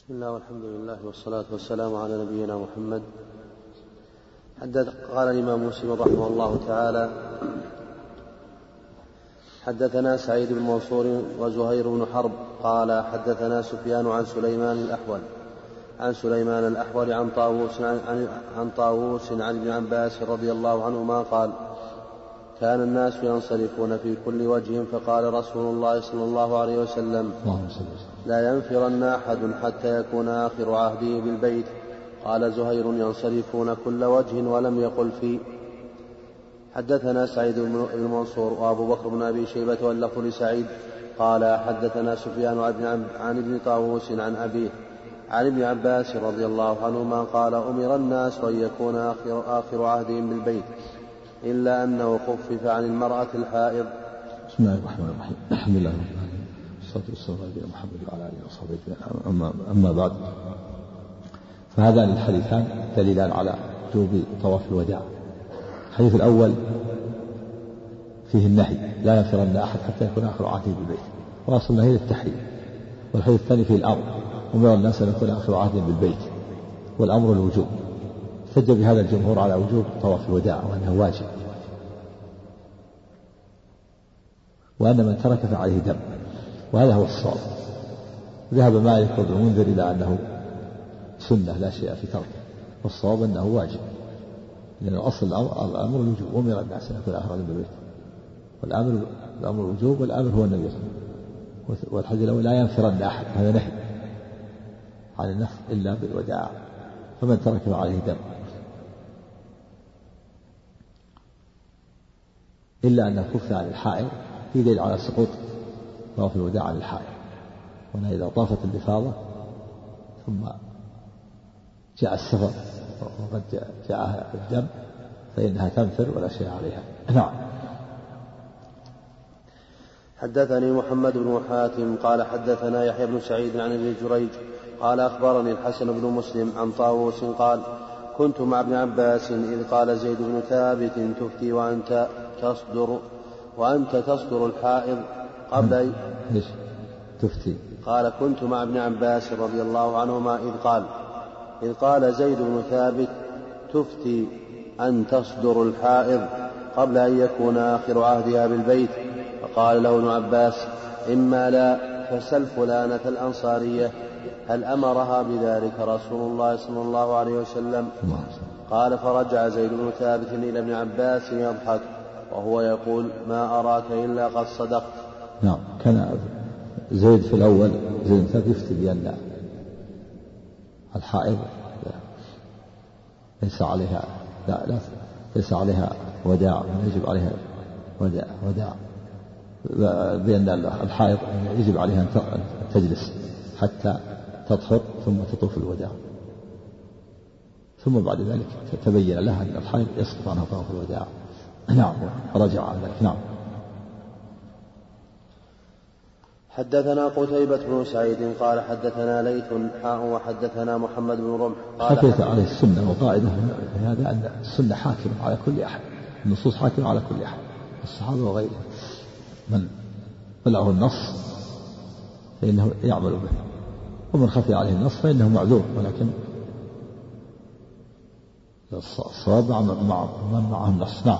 بسم الله والحمد لله والصلاة والسلام على نبينا محمد. حدث قال الإمام مسلم رحمه الله تعالى حدثنا سعيد بن منصور وزهير بن حرب قال حدثنا سفيان عن سليمان الأحول عن سليمان الأحول عن طاووس عن, عن, عن طاووس عن ابن عباس رضي الله عنهما قال كان الناس ينصرفون في كل وجه فقال رسول الله صلى الله عليه وسلم لا ينفرن أحد حتى يكون آخر عهده بالبيت. قال زهير ينصرفون كل وجه ولم يقل في. حدثنا سعيد بن منصور وأبو بكر بن أبي شيبة واللفظ لسعيد. قال حدثنا سفيان عن ابن طاووس عن أبيه عن ابن عباس رضي الله عنهما قال أمر الناس أن يكون آخر, آخر عهدهم بالبيت. إلا أنه خفف عن المرأة الحائض. بسم الله الرحمن الرحيم. الحمد لله رب العالمين. والصلاة والسلام على محمد وعلى آله وصحبه أما, أما بعد فهذان الحديثان دليلان على وجوب طواف الوداع. الحديث الأول فيه النهي لا ينفرن أحد حتى يكون آخر عهده بالبيت وأصل النهي للتحريم والحديث الثاني فيه الأمر أمر الناس أن يكون آخر عهدهم بالبيت والأمر الوجوب. احتج بهذا الجمهور على وجوب طواف الوداع وأنه واجب. وأن من ترك فعليه دم. وهذا هو الصواب. ذهب مالك وابن المنذر إلى أنه سنة لا شيء في تركه. والصواب أنه واجب. لأن أصل الأمر, الوجوب. أمر الناس أن يكون آخر بالبيت والأمر الأمر الوجوب والأمر هو النبي عليه والحديث الأول لا ينفرن أحد. هذا نهي عن النفر إلا بالوداع. فمن ترك فعليه دم. إلا أن كف عن الحائض في دليل على سقوط طواف الوداع عن الحائض وأنها إذا طافت الإفاضة ثم جاء السفر وقد جاءها الدم فإنها تنفر ولا شيء عليها. نعم. حدثني محمد بن حاتم قال حدثنا يحيى بن سعيد عن ابن جريج قال أخبرني الحسن بن مسلم عن طاووس قال كنت مع ابن عباس إذ قال زيد بن ثابت تفتي وأنت تصدر وأنت تصدر الحائض قبل إيش؟ تفتي. قال كنت مع ابن عباس رضي الله عنهما إذ قال إذ قال زيد بن ثابت تفتي أن تصدر الحائض قبل أن يكون آخر عهدها بالبيت. فقال له ابن عباس إما لا فسل فلانة الأنصارية هل أمرها بذلك رسول الله صلى الله عليه وسلم. قال فرجع زيد بن ثابت إلى ابن عباس يضحك. وهو يقول ما أراك إلا قد صدقت. نعم كان زيد في الأول زيد بن يفتي بأن الحائض ليس عليها لا لا ليس عليها وداع يجب عليها وداع وداع بأن الحائض يجب عليها أن تجلس حتى تطهر ثم تطوف الوداع. ثم بعد ذلك تبين لها أن الحائض يسقط عنها طواف الوداع. نعم فرجع عن ذلك. نعم. حدثنا قتيبة بن سعيد قال حدثنا ليث حاء وحدثنا محمد بن رمح قال حكيت عليه السنة وقاعدة في هذا أن السنة حاكمة على كل أحد النصوص حاكمة على كل أحد. الصحابة وغيرهم. من بلغه النص فإنه يعمل به. ومن خفي عليه النص فإنه معذور ولكن الصواب مع من معه النص. نعم.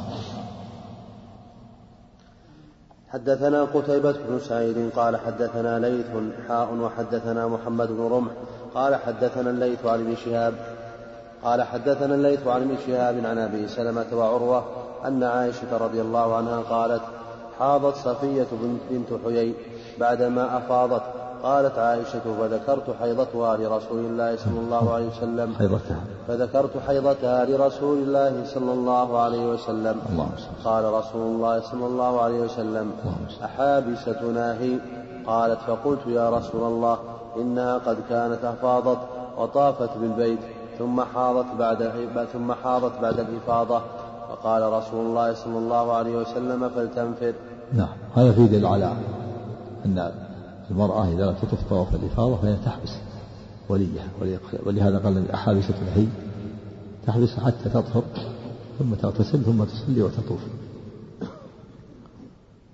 حدثنا قتيبة بن سعيد قال حدثنا ليث حاء وحدثنا محمد بن رمح قال حدثنا الليث عن ابن شهاب قال حدثنا الليث عن ابن شهاب عن أبي سلمة وعروة أن عائشة رضي الله عنها قالت حاضت صفية بنت حيي بعدما أفاضت قالت عائشة فذكرت حيضتها لرسول الله صلى الله عليه وسلم. حيضتها. فذكرت حيضتها لرسول الله صلى الله عليه وسلم. قال رسول الله صلى الله عليه وسلم أحابستنا هي؟ قالت فقلت يا رسول الله إنها قد كانت أفاضت وطافت بالبيت ثم حاضت بعد ثم حاضت بعد الإفاضة. فقال رسول الله صلى الله عليه وسلم فلتنفر. نعم هذا في دليل على أن المرأة إذا لم تطف طواف الإفاضة فهي تحبس وليها ولهذا قال أحابسة هي تحبس حتى تطهر ثم تغتسل ثم تصلي وتطوف.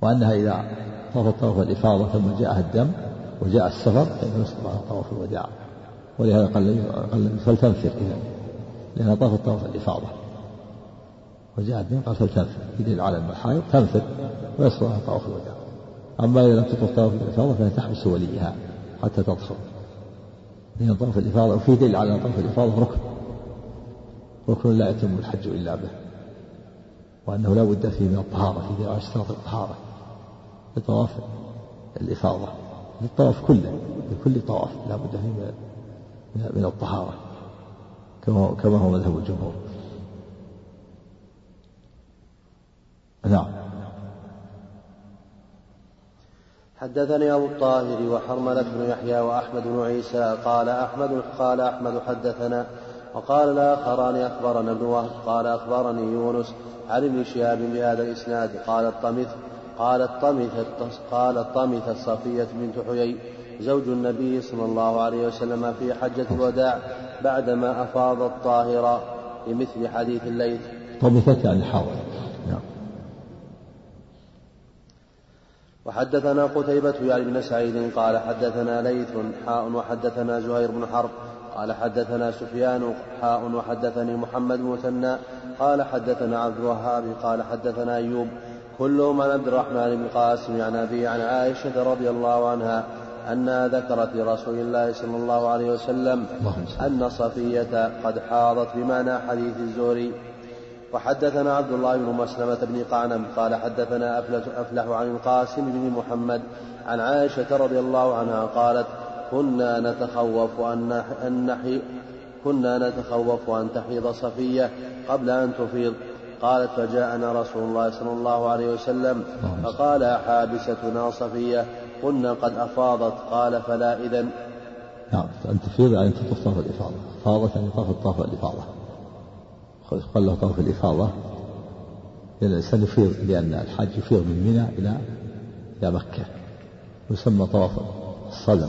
وأنها إذا طافت طواف الإفاضة ثم جاءها الدم وجاء السفر فإنه يسقط عنها طواف الوداع. ولهذا قال قال فلتنفر إذا لأنها طافت طواف الإفاضة. وجاء الدين قال فلتنفر. يدل على المحايض تنفر ويصلها طواف الوداع. أما إذا لم تطف طواف الإفاضة فهي تحبس وليها حتى تدخل لأن طواف الإفاضة وفي دليل على أن طواف الإفاضة ركن. ركن لا يتم الحج إلا به. وأنه لا بد فيه من الطهارة في على اشتراط الطهارة لطواف الإفاضة. للطواف كله لكل طواف لا بد فيه من الطهارة. كما كما هو مذهب الجمهور. نعم. حدثني أبو الطاهر وحرملة بن يحيى وأحمد بن عيسى قال أحمد قال أحمد حدثنا وقال الآخران أخبرنا ابن وهب قال أخبرني يونس عن ابن شهاب بهذا الإسناد قال الطمث قالت طمثت قالت طمثت صفية بنت حيي زوج النبي صلى الله عليه وسلم في حجة الوداع بعدما أفاض الطاهرة بمثل حديث الليث. طمثت يعني حاولت وحدثنا قتيبة يعني بن سعيد قال حدثنا ليث حاء وحدثنا زهير بن حرب قال حدثنا سفيان حاء وحدثني محمد بن مثنى قال حدثنا عبد الوهاب قال حدثنا أيوب كلهم عن عبد الرحمن بن القاسم عن أبي عن عائشة رضي الله عنها أنها ذكرت لرسول الله صلى الله عليه وسلم أن صفية قد حاضت بمعنى حديث الزهري وحدثنا عبد الله بن مسلمة بن قعنب قال حدثنا أفلح عن القاسم بن محمد عن عائشة رضي الله عنها قالت كنا نتخوف أن أن كنا نتخوف أن تحيض صفية قبل أن تفيض. قالت فجاءنا رسول الله صلى الله عليه وسلم فقال حابستنا صفية قلنا قد أفاضت. قال فلا إذن. نعم أن تفيض يعني تطوف الإفاضة. أفاضت يعني طاف الإفاضة. قال طواف الإفاضة لأن الإنسان يفيض لأن الحاج يفيض من منى إلى إلى مكة. يسمى طواف الصدر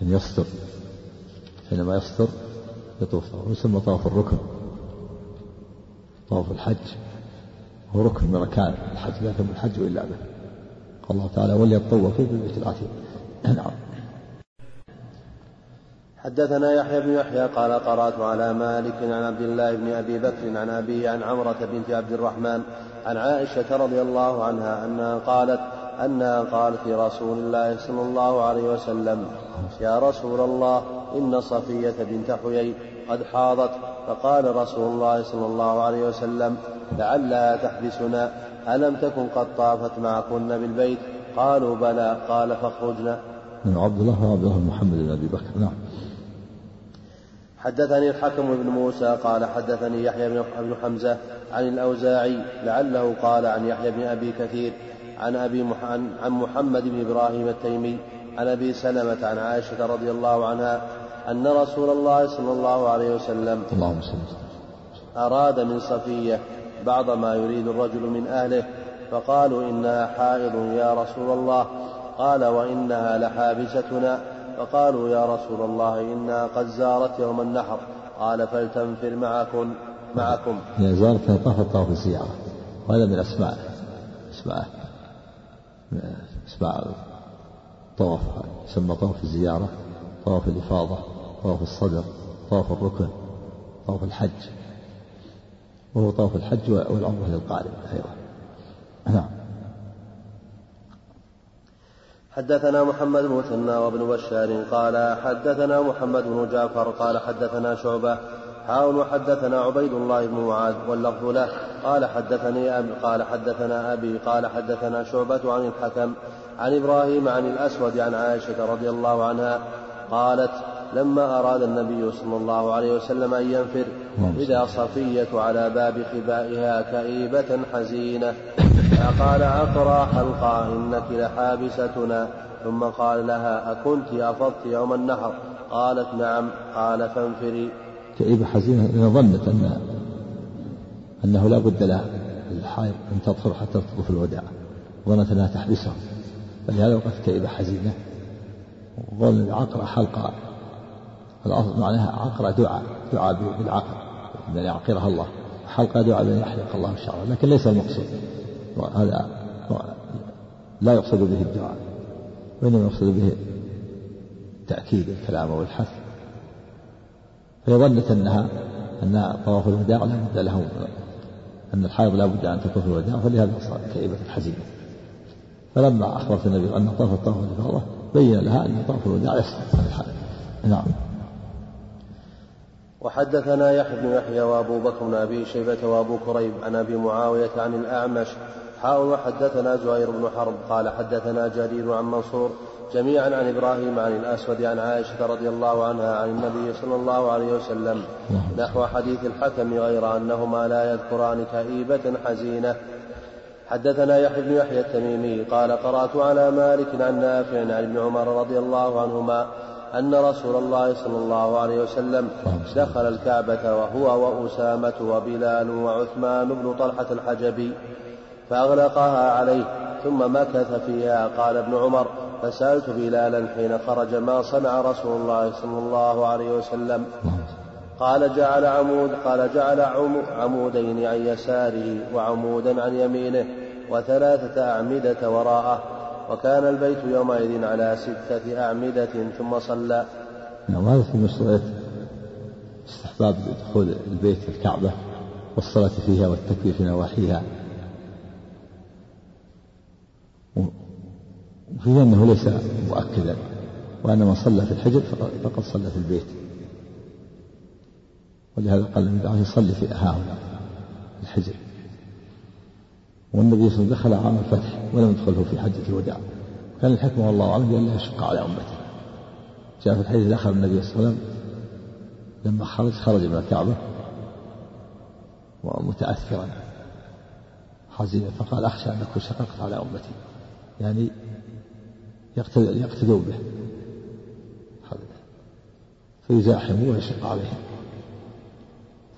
يعني يصدر حينما يصدر يطوف ويسمى طواف الركن طواف الحج. هو ركن من أركان الحج لا يتم الحج إلا به. قال الله تعالى وليطوفوا بالبيت العتيق. نعم. حدثنا يحيى بن يحيى قال قرأت على مالك عن عبد الله بن أبي بكر عن أبيه عن عمرة بنت عبد الرحمن عن عائشة رضي الله عنها أنها قالت أنها قالت لرسول الله صلى الله عليه وسلم يا رسول الله إن صفية بنت حيي قد حاضت. فقال رسول الله صلى الله عليه وسلم لعلها تحبسنا ألم تكن قد طافت معكن بالبيت؟ قالوا بلى. قال فاخرجنا. عبد الله وعبد الله محمد بن أبي بكر نعم. حدثني الحكم بن موسى قال حدثني يحيى بن حمزة عن الأوزاعي لعله قال عن يحيى بن أبي كثير عن أبي عن محمد بن إبراهيم التيمي عن أبي سلمة عن عائشة رضي الله عنها أن رسول الله صلى الله عليه وسلم اللهم أراد من صفية بعض ما يريد الرجل من أهله فقالوا إنها حائض يا رسول الله قال وإنها لحابستنا. فقالوا يا رسول الله إنها قد زارت يوم النحر. قال فلتنفر معكم معكم. هي زارتها طاف طاف الزيارة وهذا من أسماء أسماء أسماء طواف يسمى طواف الزيارة طواف الإفاضة طواف الصدر طواف الركن طواف الحج. وهو طواف الحج والعمرة للقارئ أيضا. نعم. حدثنا محمد بن مثنى وابن بشار قال حدثنا محمد بن جعفر قال حدثنا شعبة. حاول وحدثنا عبيد الله بن معاذ واللفظ له. قال حدثني أبي قال حدثنا أبي قال حدثنا شعبة عن الحكم عن إبراهيم عن الأسود عن عائشة رضي الله عنها قالت لما أراد النبي صلى الله عليه وسلم أن ينفر إذا صفية على باب خبائها كئيبة حزينة. فقال أقرى حلقا إنك لحابستنا. ثم قال لها أكنت أفضت يوم النحر؟ قالت نعم. قال فانفري. كئيبة حزينة لأن ظنت أن أنه لا بد لها الحائض أن تطهر حتى تطوف الوداع. ظنت أنها تحبسه. فلهذا وقت كئيبة حزينة. ظن العقرة حلقة الأصل معناها عقرة دعاء دعاء بالعقر أن يعقرها الله. حلقة دعاء بأن يحلق الله الشعر لكن ليس المقصود. هذا لا يقصد به الدعاء وإنما يقصد به تأكيد الكلام والحث. فهي ظنت أنها أن طواف الوداع لا بد له أن الحائض لا بد أن تكون في الوداع فلهذا صار كئيبة حزينة. فلما أخبرت النبي أن طاف الطواف بين لها أن طواف الوداع يصح عن الحائض. نعم. وحدثنا يحيى بن يحيى وابو بكر بن أبي شيبة وابو كريب عن أبي معاوية عن الأعمش. حاء وحدثنا زهير بن حرب. قال حدثنا جرير عن منصور جميعا عن إبراهيم عن الأسود عن عائشة رضي الله عنها عن النبي صلى الله عليه وسلم. نحو حديث الحكم غير أنهما لا يذكران كئيبة حزينة. حدثنا يحيى بن يحيى التميمي. قال قرأت على مالك عن نافع عن ابن عمر رضي الله عنهما أن رسول الله صلى الله عليه وسلم دخل الكعبة وهو وأسامة وبلال وعثمان بن طلحة الحجبي فأغلقها عليه ثم مكث فيها. قال ابن عمر فسألت بلالا حين خرج ما صنع رسول الله صلى الله عليه وسلم. قال جعل عمود قال جعل عمودين عن يساره وعمودا عن يمينه وثلاثة أعمدة وراءه. وكان البيت يومئذ على ستة أعمدة ثم صلى. نعم هذا في مشروعية استحباب دخول البيت الكعبة والصلاة فيها والتكبير في نواحيها. وفيه أنه ليس مؤكدا وأن من صلى في الحجر فقد صلى في البيت. ولهذا قال النبي عليه صلي في هنا الحجر. والنبي صلى الله عليه وسلم دخل عام الفتح ولم يدخله في حجة الوداع كان الحكمة والله أعلم بأن لا يشق على أمته. جاء في الحديث الآخر النبي صلى الله عليه وسلم لما خرج خرج من الكعبة ومتأثرا حزينا فقال أخشى أن أكون شققت على أمتي. يعني يقتدوا به. فيزاحموا ويشق عليهم.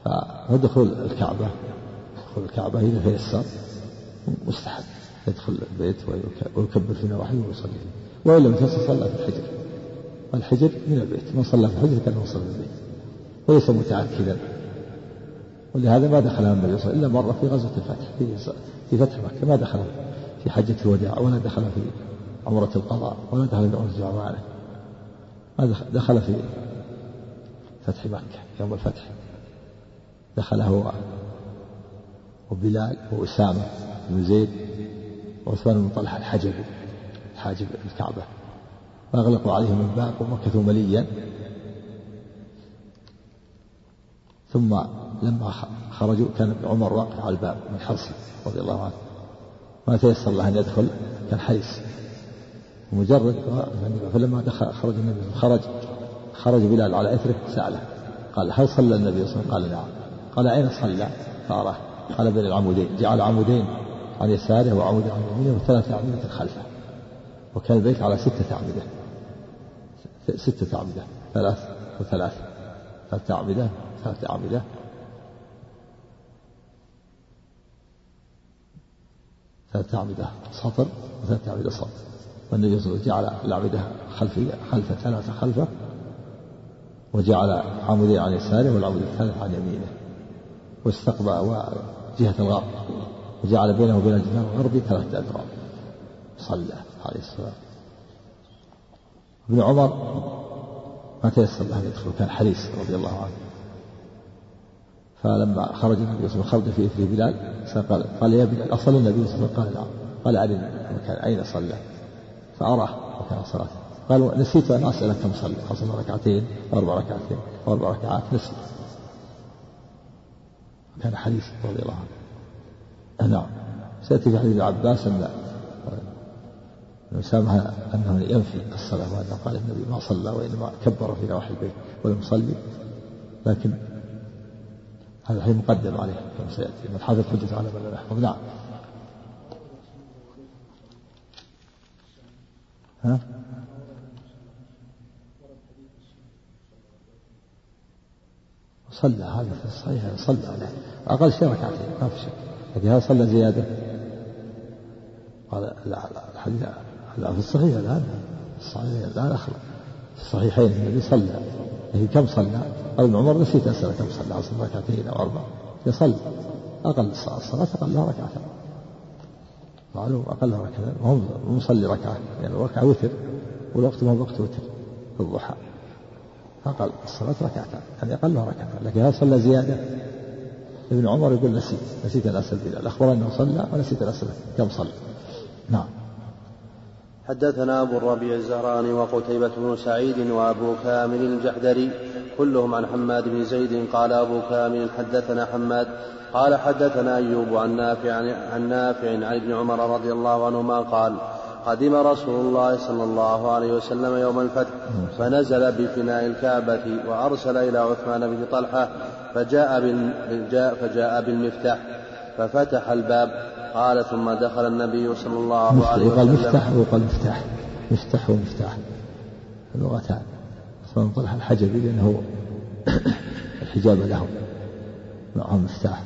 فدخول الكعبة دخول الكعبة إذا تيسر مستحب. يدخل البيت ويكبر في نواحيه ويصلي وإن لم صلى في الحجر والحجر من البيت. من صلى في الحجر كان صلى في البيت. وليس متأكدا. ولهذا ما دخلها النبي صلى إلا مرة في غزوة الفتح. في في فتح مكة. ما دخل. في حجة الوداع. ولا دخل في عمرة القضاء. ولا دخل في عمرة الجعرانة ما دخل في فتح مكة. يوم الفتح. دخل هو وبلال وأسامة. بن زيد وعثمان بن طلحة الحجب حاجب الكعبة فأغلقوا عليهم الباب ومكثوا مليا. ثم لما خرجوا كان عمر واقف على الباب من حرصه رضي الله عنه. ما تيسر له أن يدخل كان حريص. مجرد فلما دخل خرج النبي خرج خرج بلال على إثره سأله. قال هل صلى النبي صلى الله عليه وسلم؟ قال نعم. قال أين صلى؟ فاراه قال بين العمودين. جعل عمودين. عن يساره وعمود عن يمينه وثلاثة أعمدة خلفه وكان البيت على ستة أعمدة ستة أعمدة ثلاث وثلاث. ثلاثة أعمدة ثلاثة أعمدة ثلاثة أعمدة سطر وثلاثة أعمدة سطر. والنبي صلى الله عليه وسلم جعل الأعمدة خلفية خلفه ثلاثة خلفة. وجعل عمودين عن يساره والعمود الثالث عن يمينه. واستقبل جهة الغرب. وجعل بينه وبين الجدار الغربي ثلاثة أذرع صلى عليه الصلاة. ابن عمر ما تيسر له أن يدخل كان حريص رضي الله عنه. فلما خرج النبي صلى الله عليه وسلم خرج في إثر بلال قال قال يا بلال أصلى النبي صلى الله عليه وسلم؟ قال نعم. قال أرني. مكان أين صلى؟ فأراه مكان صلاته قال نسيت أن أسألك كم صلى؟ أصلى ركعتين أربع ركعتين أربع ركعات نسيت. كان حديث رضي الله عنه. نعم. سيأتي في حديث ابن عباس أن سامح أنه ينفي الصلاة وأنه قال النبي ما صلى وإنما كبر في نواحي البيت ولم يصلي لكن هذا الحين مقدم عليه. كما سيأتي. من حافظ حجة على من لا يحفظ نعم. ها؟ صلى. هذا في الصحيح صلى. أقل شيء ركعتين. ما في شك. لكن هذا صلى زيادة. قال لا لا الحديث في الصحيح الآن الصحيح الآن أخرج في الصحيحين النبي صلى. لكن كم صلى؟ قال ابن عمر نسيت أسأل كم صلى؟ صلى ركعتين أو أربع يصلي. أقل الصلاة أقلها ركعتين. معلوم أقلها ركعتين. وهم مصلي ركعة يعني الركعة وتر والوقت ما هو وقت وتر الضحى. فقال الصلاة ركعتان. يعني أقلها ركعتان. لكن هل صلى زيادة. ابن عمر يقول نسيت نسيت أن أسأل بلال أخبر أنه صلى ونسيت أن أسأل كم صلى. نعم. حدثنا أبو الربيع الزهراني وقتيبة بن سعيد وأبو كامل الجحدري كلهم عن حماد بن زيد قال أبو كامل حدثنا حماد قال حدثنا أيوب عن نافع عن نافع عن ابن عمر رضي الله عنهما قال قدم رسول الله صلى الله عليه وسلم يوم الفتح فنزل بفناء الكعبة وأرسل إلى عثمان بن طلحة فجاء, فجاء بالمفتاح ففتح الباب قال ثم دخل النبي صلى الله عليه وسلم يقال مفتاح ويقال مفتاح؟ مفتاح ومفتاح اللغتان. عثمان طلحة الحجبي لأنه الحجاب له. معهم مفتاح.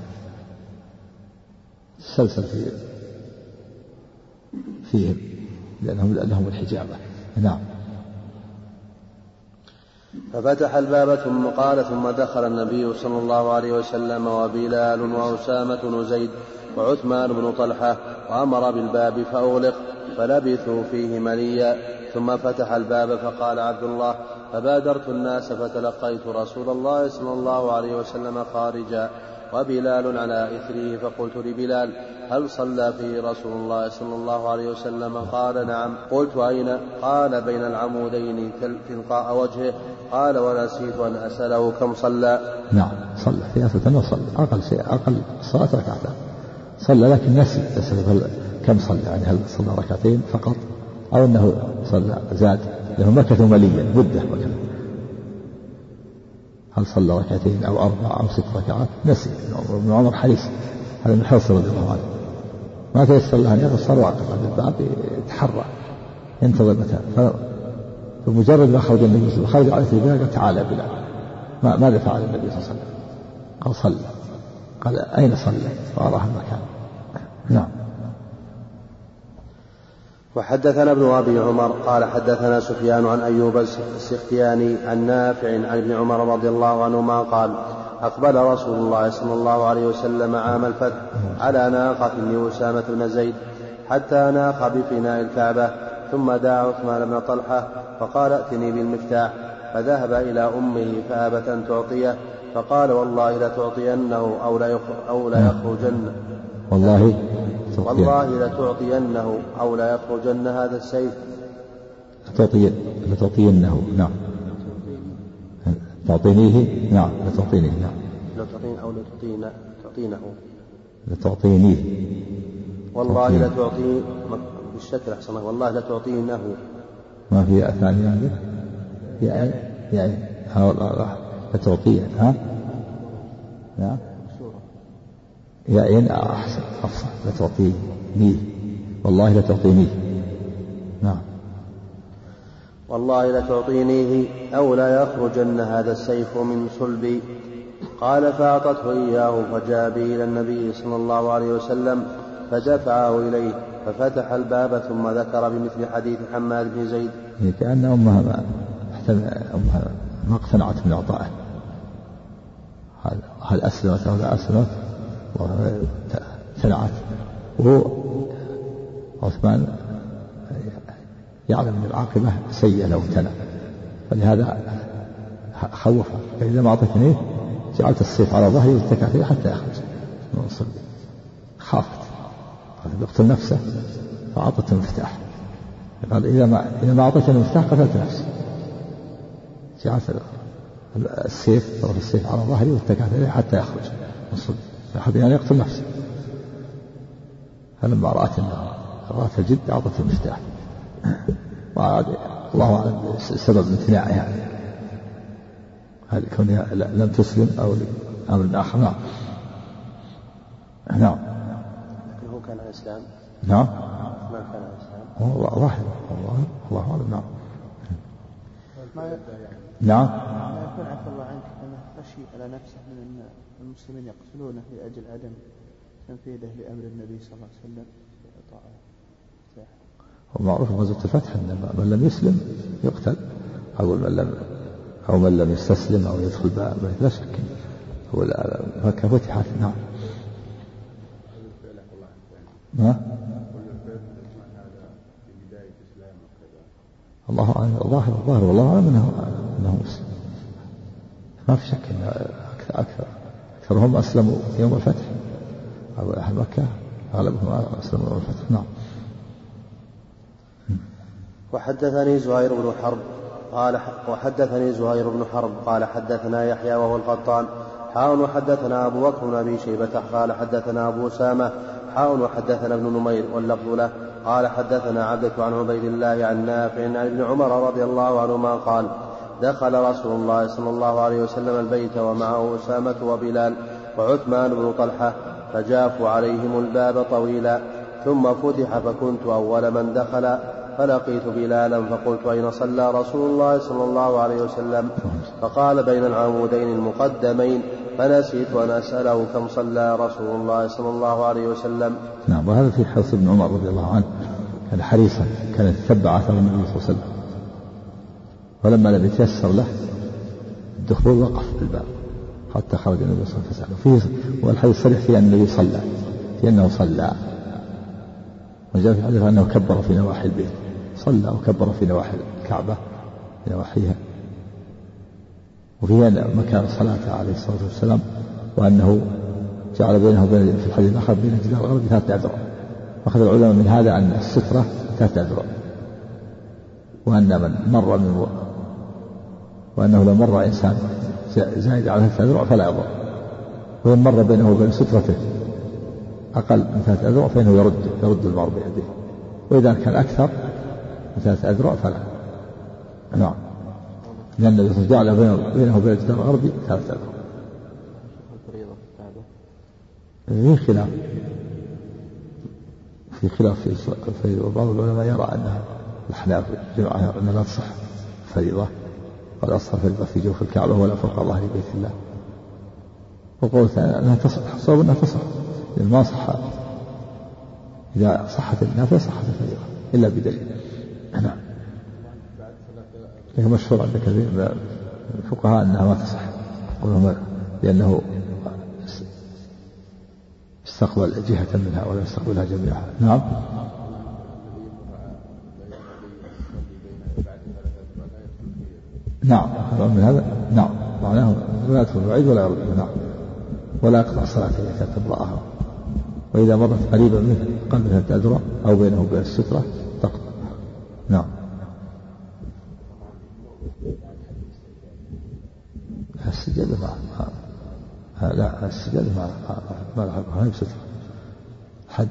سلسل في فيهم. لأنهم لهم الحجابة. نعم. ففتح الباب ثم قال ثم دخل النبي صلى الله عليه وسلم وبلال وأسامة بن زيد وعثمان بن طلحة وأمر بالباب فأغلق فلبثوا فيه مليا. ثم فتح الباب فقال عبد الله فبادرت الناس فتلقيت رسول الله صلى الله عليه وسلم خارجا. وبلال على إثره فقلت لبلال هل صلى فيه رسول الله صلى الله عليه وسلم؟ قال نعم. قلت أين؟ قال بين العمودين تلقاء وجهه. قال ونسيت أن أسأله كم صلى. نعم صلى في أثبت وصلى أقل شيء أقل الصلاة ركعتان. صلى لكن نسي كم صلى؟ يعني هل صلى ركعتين فقط؟ أو أنه صلى زاد لأنه مكثوا مليا مدة مكثوا هل صلى ركعتين أو أربع أو ست ركعات؟ نسي ابن عمر حريص هذا من حرص رضي الله عنه. ما تيسر له أن يقصر صار واقف عند الباب يتحرى ينتظر متى فمجرد ما خرج النبي صلى الله عليه وسلم خرج عليه بلال قال تعال بلال. ما ماذا فعل النبي صلى الله عليه وسلم؟ قال صلى. قال أين صلى؟ فأراه المكان. نعم. وحدثنا ابن أبي عمر قال حدثنا سفيان عن أيوب السختياني عن نافع عن ابن عمر رضي الله عنهما قال أقبل رسول الله صلى الله عليه وسلم عام الفتح على ناقة لاسامه بن زيد حتى ناق بفناء الكعبة ثم دعا عثمان بن طلحة فقال ائتني بالمفتاح فذهب إلى أمه فابت ان تعطيه فقال والله لتعطينه أو لا أو لا يخرجن. والله والله لتعطينه أو لا يخرجن هذا السيف لتعطي لتعطينه نعم. تعطينيه؟ نعم لتعطينيه نعم. لتعطين أو لتعطينا تعطينه لتعطينيه. والله لتعطي بالشكل أحسن والله لتعطينه ما في ثانية عندك؟ يعني يعني لتعطيه ها؟ نعم. يا إن أحسن أفصح لتعطيني والله لتعطينيه نعم. والله لتعطينيه أو لا يخرجن هذا السيف من صلبي قال فأعطته إياه فجاء به إلى النبي صلى الله عليه وسلم فدفعه إليه ففتح الباب ثم ذكر بمثل حديث حماد بن زيد. يعني كأن أمها ما أمها ما اقتنعت من إعطائه. هل أسلمت أو لا أسلمت؟ وامتنعت وهو عثمان يعلم أن العاقبة سيئة لو امتنع فلهذا خوفه. فإذا ما أعطيتني جعلت السيف على ظهري واتكى فيه حتى يخرج. من صلبي خافت يقتل نفسه. فأعطته المفتاح. قال إذا ما إذا ما أعطيتني المفتاح قتلت نفسي. جعلت السيف طرف السيف على ظهري واتكى فيه حتى يخرج. من صلبي أحد يعني يقتل نفسه. فلما رأت رأت الجد أعطته المفتاح. الله أعلم سبب امتناعها يعني. هل كونها لم تسلم أو لأمر آخر؟ نعم. نعم. لكن هو كان على الإسلام نعم. ما كان على الإسلام هو ظاهر الله الله أعلم. نعم. نعم. ما يكون عفى الله عنك أنه خشي على نفسه من المسلمين يقتلونه لأجل عدم تنفيذه لأمر النبي صلى الله عليه وسلم. ومعروف غزوة الفتح أن من لم يسلم يقتل. أو من لم أو من لم يستسلم أو يدخل باب لا شك. هو فتحت نعم. ما؟ الله أعلم ظاهر ظاهر والله أعلم أنه أنه مسلم. ما في شك أن أكثر أكثر أكثرهم أسلموا يوم الفتح. أو أهل مكة أغلبهم أسلموا يوم الفتح. نعم. وحدثني زهير بن حرب قال وحدثني زهير بن حرب قال حدثنا يحيى وهو القطان. حاون وحدثنا أبو بكر بن أبي شيبة قال حدثنا أبو أسامة. حاون وحدثنا ابن نمير واللفظ له قال حدثنا عبدة عن عبيد الله عن نافع عن ابن عمر رضي الله عنهما قال دخل رسول الله صلى الله عليه وسلم البيت ومعه أسامة وبلال وعثمان بن طلحة فجافوا عليهم الباب طويلا ثم فتح فكنت أول من دخل فلقيت بلالا فقلت أين صلى رسول الله صلى الله عليه وسلم؟ فقال بين العمودين المقدمين فنسيت أن أسأله كم صلى رسول الله صلى الله عليه وسلم. نعم وهذا في حرص ابن عمر رضي الله عنه كان حريصا كان يتبع أثر النبي صلى الله عليه وسلم. فلما لم يتيسر له الدخول وقف في الباب حتى خرج النبي صلى الله عليه وسلم. فيه والحديث صريح في أن النبي صلى في أنه صلى. وجاء في الحديث أنه كبر في نواحي البيت صلى وكبر في نواحي الكعبة في نواحيها. وفيها مكان صلاته عليه الصلاة والسلام وأنه جعل بينه وبين في الحديث الآخر بين جدار الأرض ثلاثة أذرع. أخذ العلماء من هذا أن السترة ثلاثة أذرع. وأن من مر من وأنه لو مر إنسان زائد على ثلاثة أذرع فلا يضر. وإن مر بينه وبين سترته أقل من ثلاثة أذرع فإنه يرد يرد المرء بيده. وإذا كان أكثر من ثلاثة أذرع فلا. نعم. لأن جعل بينه وبين الجدار الأرضي ثلاثة أذرع في خلاف. في خلاف في, في بعض العلماء يرى أنها الأحناف جماعة أنها لا تصح. فريضة. قال أصح فريضة في جوف الكعبة ولا فوق ظهر بيت الله. وقول الثاني أنها تصح. الصواب أنها تصح. لأن ما صح. إذا صحت النافلة صحت الفريضة. إلا بدليل. نعم. لكن مشهور عند كثير من الفقهاء أنها ما تصح. لأنه استقبل جهة منها ولا استقبلها جميعها. نعم. نعم. من هذا نعم. معناه لا يدخل بعيد ولا يرد. نعم. ولا يقطع صلاته إذا كانت امرأة وإذا مرت قريبا منه قل منها أو بينه وبين السترة تقطع نعم السجادة ما لا السجادة ما لها ما هي بسترة حد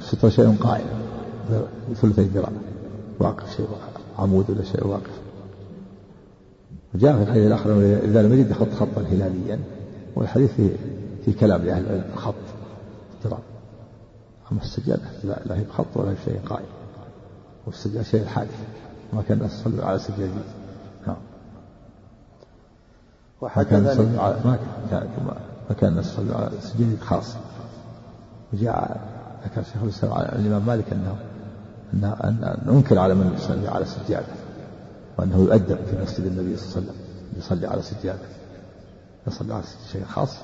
السترة شيء قائم. ثلثي ذراع. واقف شيء عمود ولا شيء واقف. وجاء في الحديث الآخر إذا لم يجد خط خطا هلاليا والحديث في في كلام لأهل العلم. الخط اضطراب أما السجادة لا, لا هي بخط ولا هي شيء قائم. والسجادة شيء حادث. ما كان الناس على سجادين ما كان يصلوا على ما كان ما كان الناس يصلوا على سجاد خاص. وجاء ذكر شيخ الإسلام على الإمام مالك انه ان ننكر على من يصلي على سجادة. وأنه يؤدب في مسجد النبي صلى الله عليه وسلم. يصلي على سجادة. يصلي على شيء خاص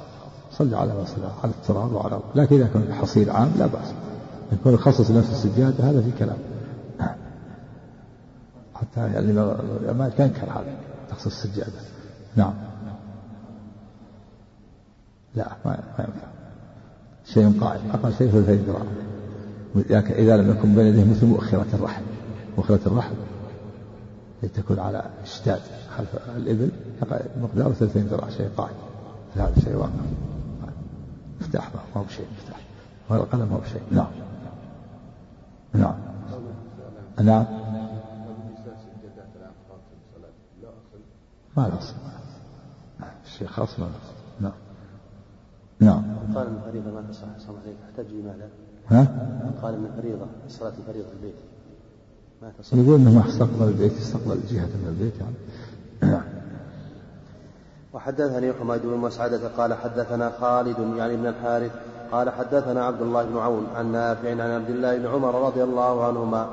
صلي على ما صلى على التراب وعلى لكن إذا كان حصير عام لا بأس. يكون يخصص نفس السجادة هذا في كلام. حتى يعني ما كان كان هذا تخصص السجادة. نعم. لا ما ما ينفع. شيء قائم أقل شيء ثلثي ذراع إذا لم يكن بين يديه مثل مؤخرة الرحم. مؤخرة الرحم لتكون على اشتاد خلف الإبل مقدار ثلثين ذراع شيء قائم هذا شيء واقع. مفتاح ما هو بشيء مفتاح. والقلم ما هو بشيء. نعم. نعم. نعم. ما لا أصل. الشيء خاص ما أصل. نعم. نعم قال ان الفريضه ما تصح صلى عليك أحتج بماذا؟ ها؟ قال ان الفريضه صلاة الفريضة في البيت. ما تصح يقول انه ما استقبل البيت استقبل جهة من البيت يعني. وحدثني حميد بن مسعدة قال حدثنا خالد يعني ابن الحارث قال حدثنا عبد الله بن عون عن نافع عن عبد الله بن عمر رضي الله عنهما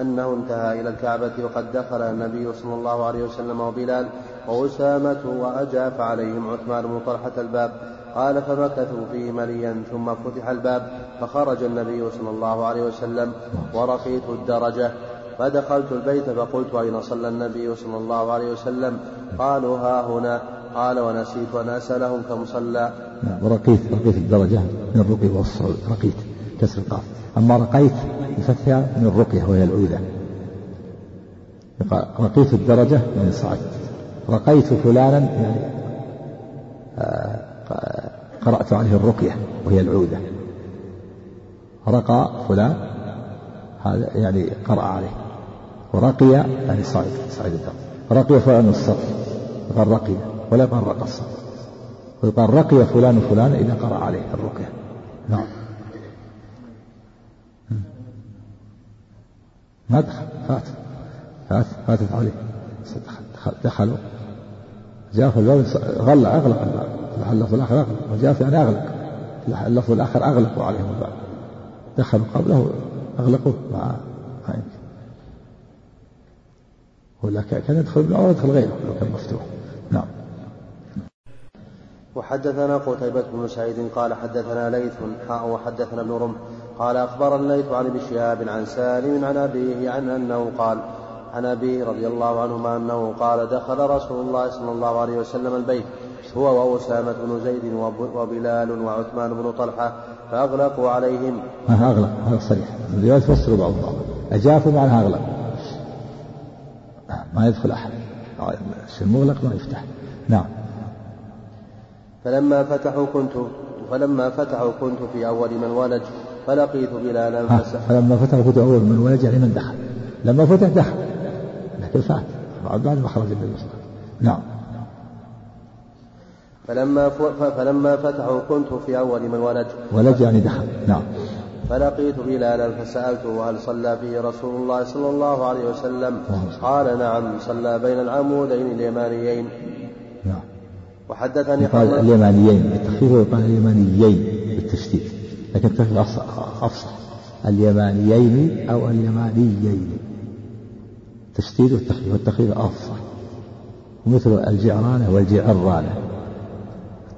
أنه انتهى إلى الكعبة وقد دخل النبي صلى الله عليه وسلم وبلال وأسامة وأجاف عليهم عثمان بن طلحة الباب قال فمكثوا فيه مليا ثم فتح الباب فخرج النبي صلى الله عليه وسلم ورقيت الدرجة فدخلت البيت فقلت أين صلى النبي صلى الله عليه وسلم؟ قالوا ها هنا. قال ونسيت أن أسألهم كم صلى نعم رقيت رقيت الدرجة من الرقي والصعود رقيت كسر القاف أما رقيت بفتحها من الرقية وهي العودة رقيت الدرجة من صعد. رقيت فلانا يعني آه، قرأت عليه الرقية وهي العودة. رقى فلان هذا يعني قرأ عليه. ورقي يعني صعد صعد الدرجة رقي فلان الصف قال رقي ولا يقال رقى الصف. ويقال رقي فلان فلان إذا قرأ عليه الرقية. نعم. ما دخل فات فات فاتت عليه. دخل دخلوا. جاء في الباب غلى أغلق الباب. اللفظ الآخر أغلق. وجاء في يعني أغلق. اللفظ الآخر أغلقوا عليهم الباب. دخلوا قبله أغلقوه. مع ولا كان يدخل ابن عمر يدخل غيره لو كان مفتوح. نعم. وحدثنا قتيبة بن سعيد قال حدثنا ليث حاء وحدثنا ابن رمح. قال أخبر الليث عن ابن شهاب عن سالم عن أبيه عن أنه قال عن أبيه رضي الله عنهما أنه قال دخل رسول الله صلى الله عليه وسلم البيت هو وأسامة بن زيد وبلال وعثمان بن طلحة فأغلقوا عليهم. ما أغلق؟ هذا صريح. الروايات تفسر بعض بعض أجافوا معناها أغلق. ما يدخل أحد. الشيء مغلق ما يفتح. نعم. فلما فتحوا كنت فلما فتحوا كنت في أول من ولج فلقيت بلالا فلما فتحوا كنت أول من ولج يعني من دخل. لما فتح دخل. فات بعد ما خرج النبي صلى الله عليه وسلم نعم فلما فلما فتحوا كنت في أول من ولج ولج يعني دخل. نعم. فلقيت بلالا فسألته هل صلى فيه رسول الله صلى الله عليه وسلم؟ قال نعم صلى بين العمودين اليمانيين. نعم. وحدثني قال اليمانيين بالتخفيف ويقال اليمانيين بالتشديد. لكن التخفيف أفصح اليمانيين أو اليمانيين. التشديد والتخفيف والتخفيف أفصح ومثل الجعرانة والجعرانة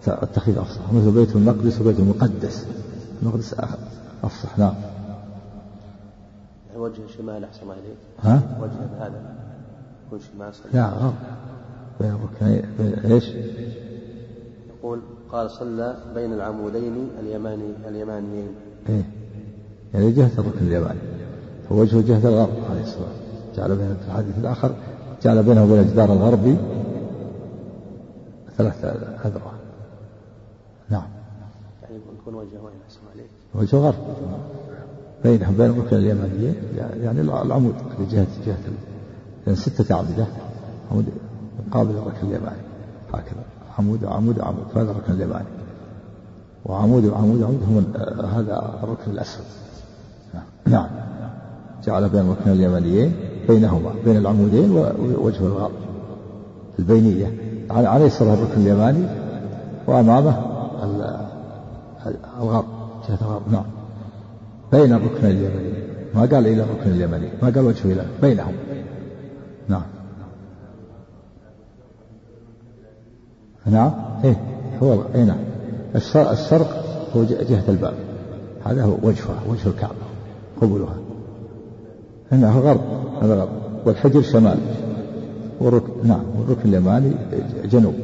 التخفيف أفصح ومثل بيت المقدس وبيت المقدس. المقدس أفصح نعم. وجه الشمال أحسن الله إليك؟ ها؟ وجه هذا. يكون شمال لا غلط. بين الركنين إيش؟ يقول قال صلى بين العمودين اليماني اليمانيين. إيه. يعني جهة الركن اليماني. فوجهه جهة الغرب عليه الصلاة جعل بين في الحديث الآخر جعل بينه وبين الجدار الغربي ثلاث أذرع. نعم. يعني يكون وجهه وين أحسن عليك وجه غرب. بينهم بين الركن اليمانيين يعني العمود جهة جهة يعني ستة أعمدة عمود مقابل الركن اليماني. هكذا. عمود عمود عمود. فهذا الركن اليماني. وعمود وعمود عمود هم هذا الركن الأسود. نعم. جعل بين الركن اليمانيين بينهما بين العمودين ووجه الغرب. البينية. على يسره الركن اليماني وأمامه الغرب جهة الغرب. نعم. بين الركن اليمني. ما قال إلى الركن اليمني ما قال وجهه إلى بينهم. نعم. نعم. إيه هو إيه نعم. الشرق هو جهة الباب. هذا هو وجهها وجه الكعبة قبلها. إنه غرب هذا غرب. والحجر شمال. والركن نعم والركن اليماني جنوب.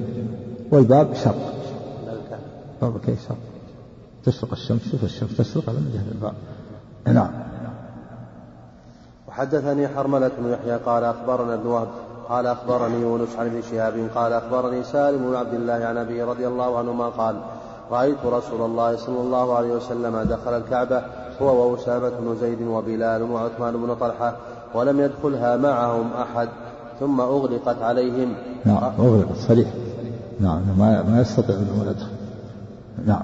والباب شرق. باب كيف شرق؟ تشرق الشمس شوف الشمس تشرق على جهة الباب. نعم. وحدثني حرملة بن يحيى قال أخبرنا ابن وهب قال أخبرني يونس عن ابن شهاب قال أخبرني سالم بن عبد الله عن أبي رضي الله عنهما قال رأيت رسول الله صلى الله عليه وسلم دخل الكعبة هو وأسامة بن زيد وبلال وعثمان بن طلحة ولم يدخلها معهم أحد ثم أغلقت عليهم. نعم أغلقت صريح. نعم ما ما يستطيع يدخل نعم.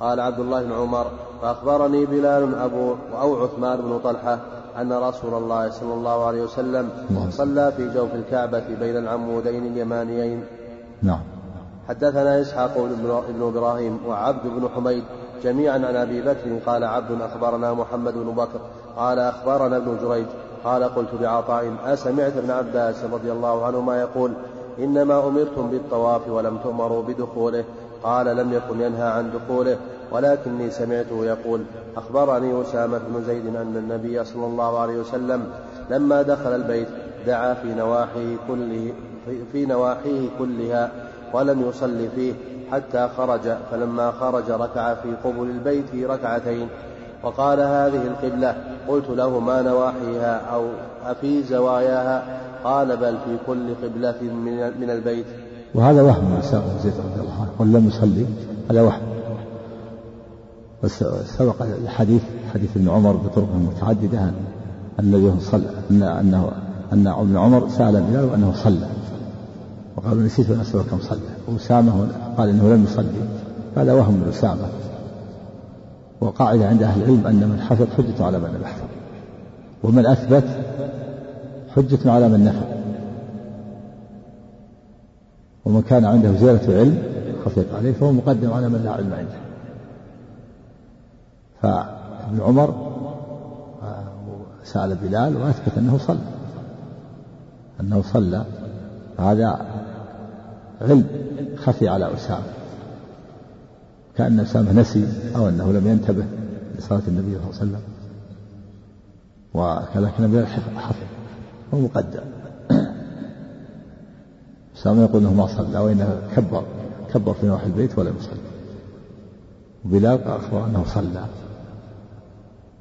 قال عبد الله بن عمر فأخبرني بلال أبو أو عثمان بن طلحة أن رسول الله صلى الله عليه وسلم صلى في جوف الكعبة بين العمودين اليمانيين. نعم. حدثنا إسحاق بن إبراهيم وعبد بن حميد جميعا عن أبي بكر قال عبد أخبرنا محمد بن بكر قال أخبرنا ابن جريج قال قلت بعطاء أسمعت ابن عباس رضي الله عنهما يقول إنما أمرتم بالطواف ولم تؤمروا بدخوله قال لم يكن ينهى عن دخوله ولكني سمعته يقول أخبرني أسامة بن زيد أن النبي صلى الله عليه وسلم لما دخل البيت دعا في نواحيه كله في نواحيه كلها ولم يصل فيه حتى خرج فلما خرج ركع في قبل البيت ركعتين وقال هذه القبلة قلت له ما نواحيها أو أفي زواياها قال بل في كل قبلة من البيت. وهذا وهم من زيد رضي الله عنه ولم يصلي هذا وهم. سبق الحديث حديث ابن عمر بطرق متعددة أن الذي صلى أن أنه أن ابن عمر سأل بلال وأنه صلى. وقالوا نسيت أن أسأل كم صلى وأسامة قال إنه لم يصلي. هذا وهم من أسامة. وقاعدة عند أهل العلم أن من حفظ حجة على من لم يحفظ ومن أثبت حجة على من نفى ومن كان عنده زيادة علم خفيت عليه فهو مقدم على من لا علم عنده. فابن عمر سأل بلال وأثبت أنه صلى. أنه صلى. هذا علم خفي على أسامة كأن أسامة نسي أو أنه لم ينتبه لصلاة النبي صلى الله عليه وسلم. وكذلك بلال حفظ هو مقدم أسامة يقول أنه ما صلى وإنه كبر كبر في نواحي البيت ولم يصلي. وبلال أخبر أنه صلى.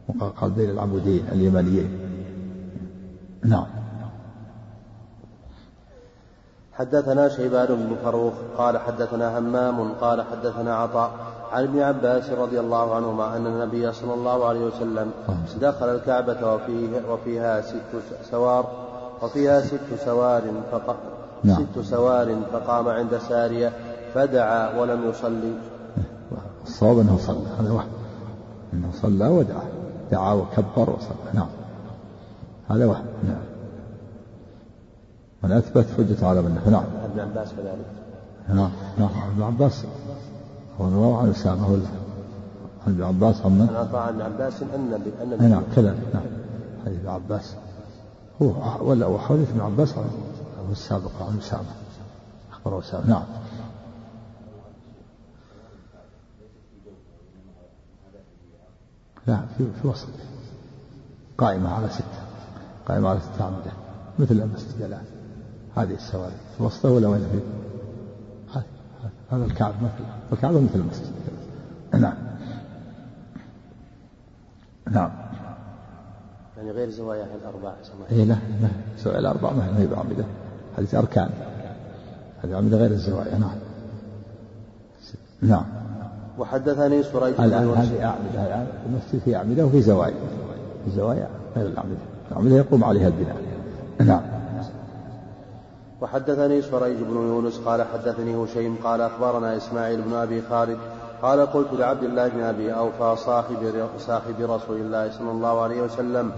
وقال بين العمودين اليمانيين نعم. حدثنا شيبان بن فروخ قال حدثنا همام قال حدثنا عطاء عن ابن عباس رضي الله عنهما أن النبي صلى الله عليه وسلم دخل الكعبة وفيه وفيها ست سوار وفيها ست سوار فق... نعم. ست سوار فقام عند سارية فدعا ولم يصلي. الصواب أنه صلى هذا واحد. أنه صلى ودعا دعا وكبر وصلى نعم. هذا واحد نعم. من أثبت حجة على من نعم. ابن عباس كذلك. نعم. نعم. ابن عباس. هو رواه عن أسامة ولا؟ عن ابن عباس عن من؟ عن عباس أن أن نعم. كذلك نعم. حديث ابن عباس. هو ولا هو حديث ابن عباس هو السابق عن أسامة. أخبر أسامة. نعم. لا في في وسط قائمة على ستة. قائمة على ستة أعمدة مثل المسجد الآن هذه السواري في وسطه ولا وين في هذا الكعبة مثل الكعبة مثل المسجد. نعم. نعم. يعني غير زوايا الأربع اي لا لا. زوايا الأربع ما هي بعمدة. هذه أركان. هذه أعمدة غير الزوايا. نعم. نعم. وحدثني سريج الآن هذه أعمدة. المسجد في أعمدة وفي زوايا. الزوايا غير الأعمدة. الأعمدة يقوم عليها البناء. نعم. وحدثني سريج بن يونس قال حدثني هشيم قال أخبرنا إسماعيل بن أبي خالد قال قلت لعبد الله بن أبي أوفى صاحب صاحب رسول الله صلى الله عليه وسلم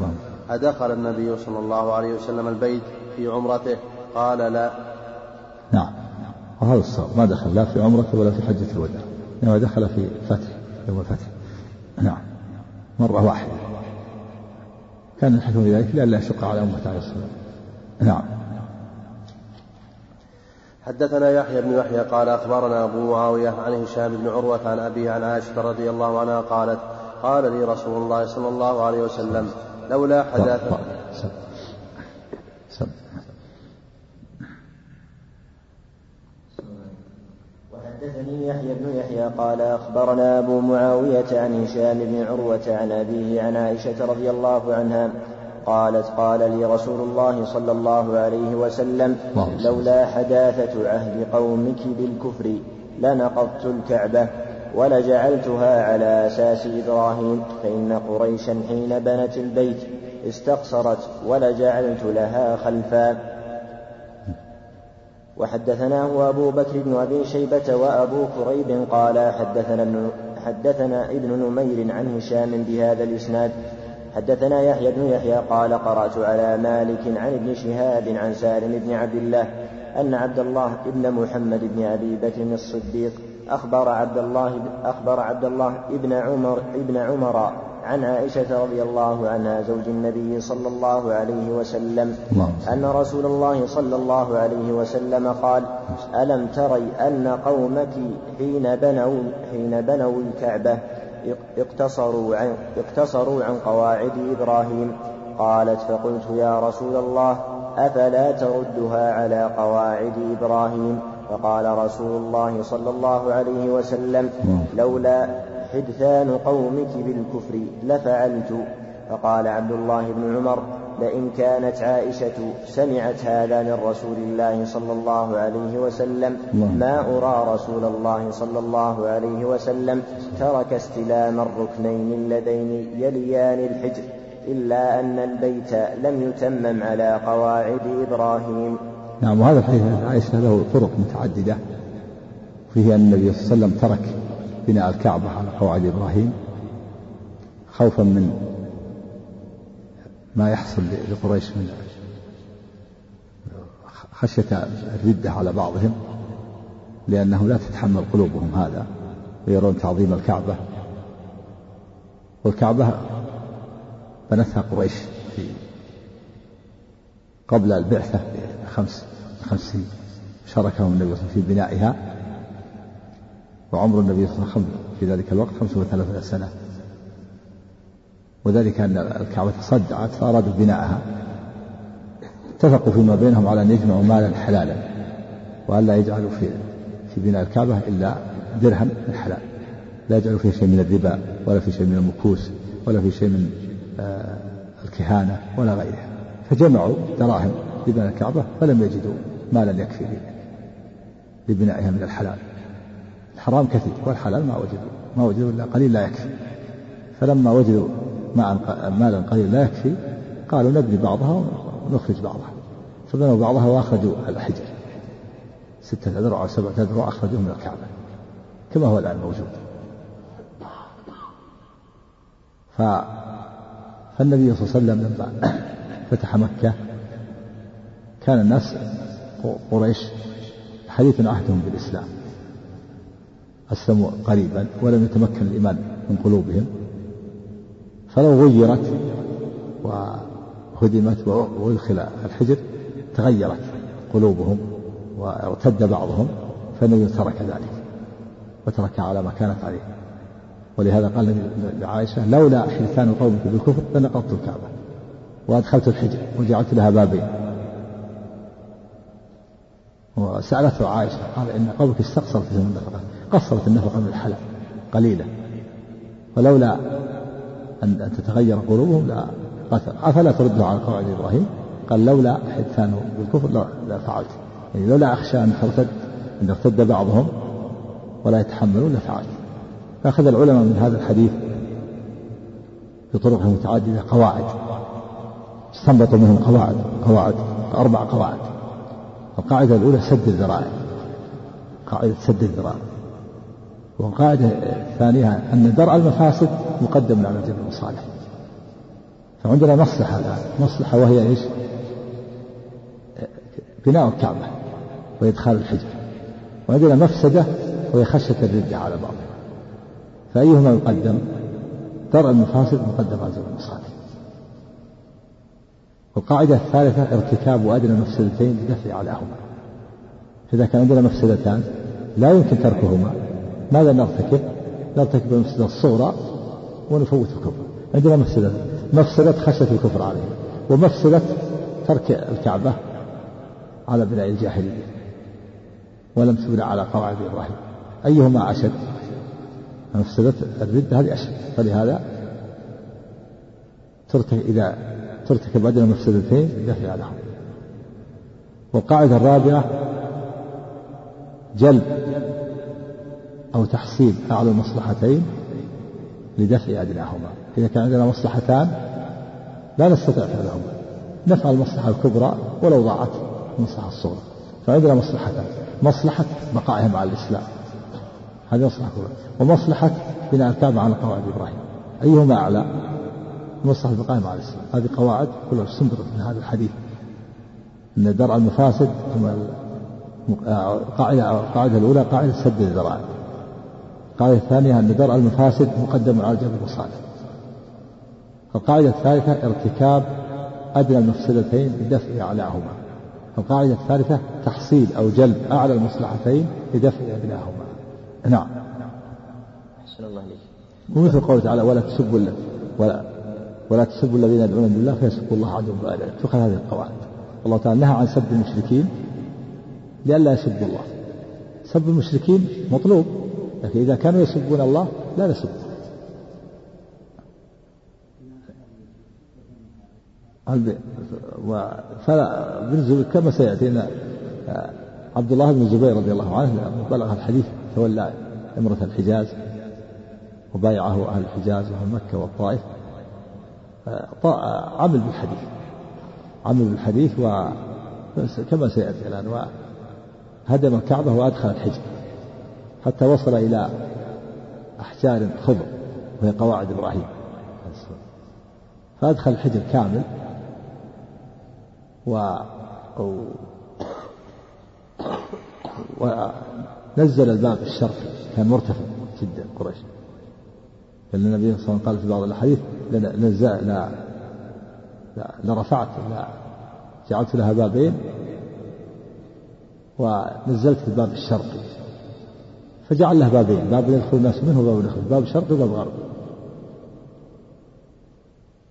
أدخل النبي صلى الله عليه وسلم البيت في عمرته؟ قال لا. نعم وهذا الصواب. ما دخل لا في عمرته ولا في حجة الوداع. إنما دخل في فتح يوم الفتح. نعم مرة واحدة. كان الحكم في ذلك لئلا يشق على أمة عليه الصلاة نعم. حدثنا يحيى بن يحيى قال أخبرنا أبو معاوية عن هشام بن عروة عن أبيه عن عائشة رضي الله عنها قالت قال لي رسول الله صلى الله عليه وسلم لولا حداثة وحدثني يحيى بن يحيى قال أخبرنا أبو معاوية عن هشام بن عروة عن أبيه عن عائشة رضي الله عنها قالت قال لي رسول الله صلى الله عليه وسلم لولا حداثة عهد قومك بالكفر لنقضت الكعبة ولجعلتها على أساس إبراهيم فإن قريشا حين بنت البيت استقصرت ولجعلت لها خلفا. وحدثناه أبو بكر بن أبي شيبة وأبو كريب قال حدثنا حدثنا ابن نمير عن هشام بهذا الإسناد. حدثنا يحيى بن يحيى قال قرأت على مالك عن ابن شهاب عن سالم بن عبد الله أن عبد الله ابن محمد بن أبي بكر الصديق أخبر عبد الله أخبر عبد الله ابن عمر ابن عمر عن عائشة رضي الله عنها زوج النبي صلى الله عليه وسلم أن رسول الله صلى الله عليه وسلم قال ألم تري أن قومك حين بنوا حين بنوا الكعبة؟ اقتصروا عن اقتصروا عن قواعد إبراهيم. قالت فقلت يا رسول الله أفلا تردها على قواعد إبراهيم؟ فقال رسول الله صلى الله عليه وسلم لولا حدثان قومك بالكفر لفعلت. فقال عبد الله بن عمر لئن كانت عائشة سمعت هذا من رسول الله صلى الله عليه وسلم ما أرى رسول الله صلى الله عليه وسلم ترك استلام الركنين اللذين يليان الحجر إلا أن البيت لم يتمم على قواعد إبراهيم. نعم وهذا الحديث عائشة له طرق متعددة. فيه أن النبي صلى الله عليه وسلم ترك بناء الكعبة على قواعد إبراهيم خوفا من ما يحصل لقريش من خشية الردة على بعضهم لأنه لا تتحمل قلوبهم هذا ويرون تعظيم الكعبة. والكعبة بنتها قريش في قبل البعثة بخمس خمس سنين شاركهم النبي صلى الله عليه وسلم في بنائها وعمر النبي صلى الله عليه وسلم في ذلك الوقت 35 سنة. وذلك أن الكعبة صدعت فأرادوا بناءها. اتفقوا فيما بينهم على أن يجمعوا مالا حلالا وأن لا يجعلوا في في بناء الكعبة إلا درهم من حلال. لا يجعلوا فيه شيء من الربا ولا في شيء من المكوس ولا في شيء من آه، الكهانة ولا غيرها. فجمعوا دراهم لبناء الكعبة فلم يجدوا مالا يكفي لبنائها من الحلال. الحرام كثير والحلال ما وجدوا ما وجدوا إلا قليل لا يكفي. فلما وجدوا مالا قليلا لا يكفي قالوا نبني بعضها ونخرج بعضها. فبنوا بعضها وأخرجوا الحجر. ستة أذرع أو سبعة أذرع أخرجوه من الكعبة. كما هو الآن موجود. ف... فالنبي صلى الله عليه وسلم لما فتح مكة كان الناس قريش حديث عهدهم بالإسلام. أسلموا قريبا ولم يتمكن الإيمان من قلوبهم. فلو غيرت وهدمت وادخل الحجر تغيرت قلوبهم وارتد بعضهم فالنبي ترك ذلك وترك على ما كانت عليه. ولهذا قال لعائشة لولا حدثان قومك بالكفر لنقضت الكعبة وأدخلت الحجر وجعلت لها بابين. وسألته عائشة قال إن قومك استقصرت في النفقة قصرت النفقة من الحلال قليلة ولولا أن تتغير قلوبهم لا قتل أفلا ترده على قواعد إبراهيم قال لولا حدثانه بالكفر لا, لا فعلت. يعني لولا أخشى أن ترتد أن يرتد بعضهم ولا يتحملون لفعلت فأخذ العلماء من هذا الحديث بطرق متعددة قواعد. استنبطوا منهم قواعد قواعد أربع قواعد. القاعدة الأولى سد الذرائع. قاعدة سد الذرائع. والقاعدة الثانية أن درء المفاسد مقدم على جلب المصالح فعندنا مصلحة الآن. مصلحة وهي إيش؟ بناء الكعبة وإدخال الحجر. وعندنا مفسدة وهي خشية الردة على بعض فأيهما يقدم؟ درء المفاسد مقدم على جلب المصالح والقاعدة الثالثة ارتكاب أدنى المفسدتين لدفع عليهما فإذا كان عندنا مفسدتان لا يمكن تركهما. ماذا نرتكب؟ نرتكب المفسدة الصغرى ونفوت الكفر. عندنا مفسدة. مفسدة خشية الكفر عليه ومفسدة ترك الكعبة على بناء الجاهلية. ولم تبنى على قواعد إبراهيم أيهما أشد؟ مفسدة الردة هذه أشد. فلهذا ترتكب إذا ترتكب أدنى مفسدتين دفع لهم. والقاعدة الرابعة جلب. أو تحصيل أعلى المصلحتين لدفع أدناهما. إذا كان عندنا مصلحتان لا نستطيع فعلهما. نفعل المصلحة الكبرى ولو ضاعت المصلحة الصغرى. فعندنا مصلحتان. مصلحة بقائهم على الإسلام. هذه مصلحة كبرى. ومصلحة بناء الكعبة على قواعد إبراهيم. أيهما أعلى؟ مصلحة بقائهم على الإسلام. هذه قواعد كلها استنبطت من هذا الحديث. أن درء المفاسد ثم القاعدة القاعدة الأولى قاعدة سد الذرائع. القاعدة الثانية أن درء المفاسد مقدم على جلب المصالح القاعدة الثالثة ارتكاب أدنى المفسدتين بدفع أعلاهما. القاعدة الثالثة تحصيل أو جلب أعلى المصلحتين بدفع أدناهما نعم. أحسن الله عليك ومثل قوله تعالى ولا تسبوا ولا ولا تسبوا الذين يدعون من الله فيسبوا الله عدوا بغير تؤخذ هذه القواعد. الله تعالى نهى عن سب المشركين لئلا يسبوا الله. سب المشركين مطلوب. لكن إذا كانوا يسبون الله لا نسب. فلا بن كما سيأتي عبد الله بن الزبير رضي الله عنه بلغ الحديث تولى امرة الحجاز وبايعه أهل الحجاز وأهل مكة والطائف. عمل بالحديث. عمل بالحديث وكما سيأتي الآن هدم الكعبة وأدخل الحجر. حتى وصل إلى أحجار خضر وهي قواعد إبراهيم فأدخل الحجر كامل و ونزل الباب الشرقي كان مرتفع جدا قريش. لأن النبي صلى الله عليه وسلم قال في بعض الأحاديث لا لا لرفعت لا جعلت لها بابين. ونزلت الباب الشرقي. فجعل له بابين باب يدخل الناس منه وباب يدخل باب شرقي وباب غربي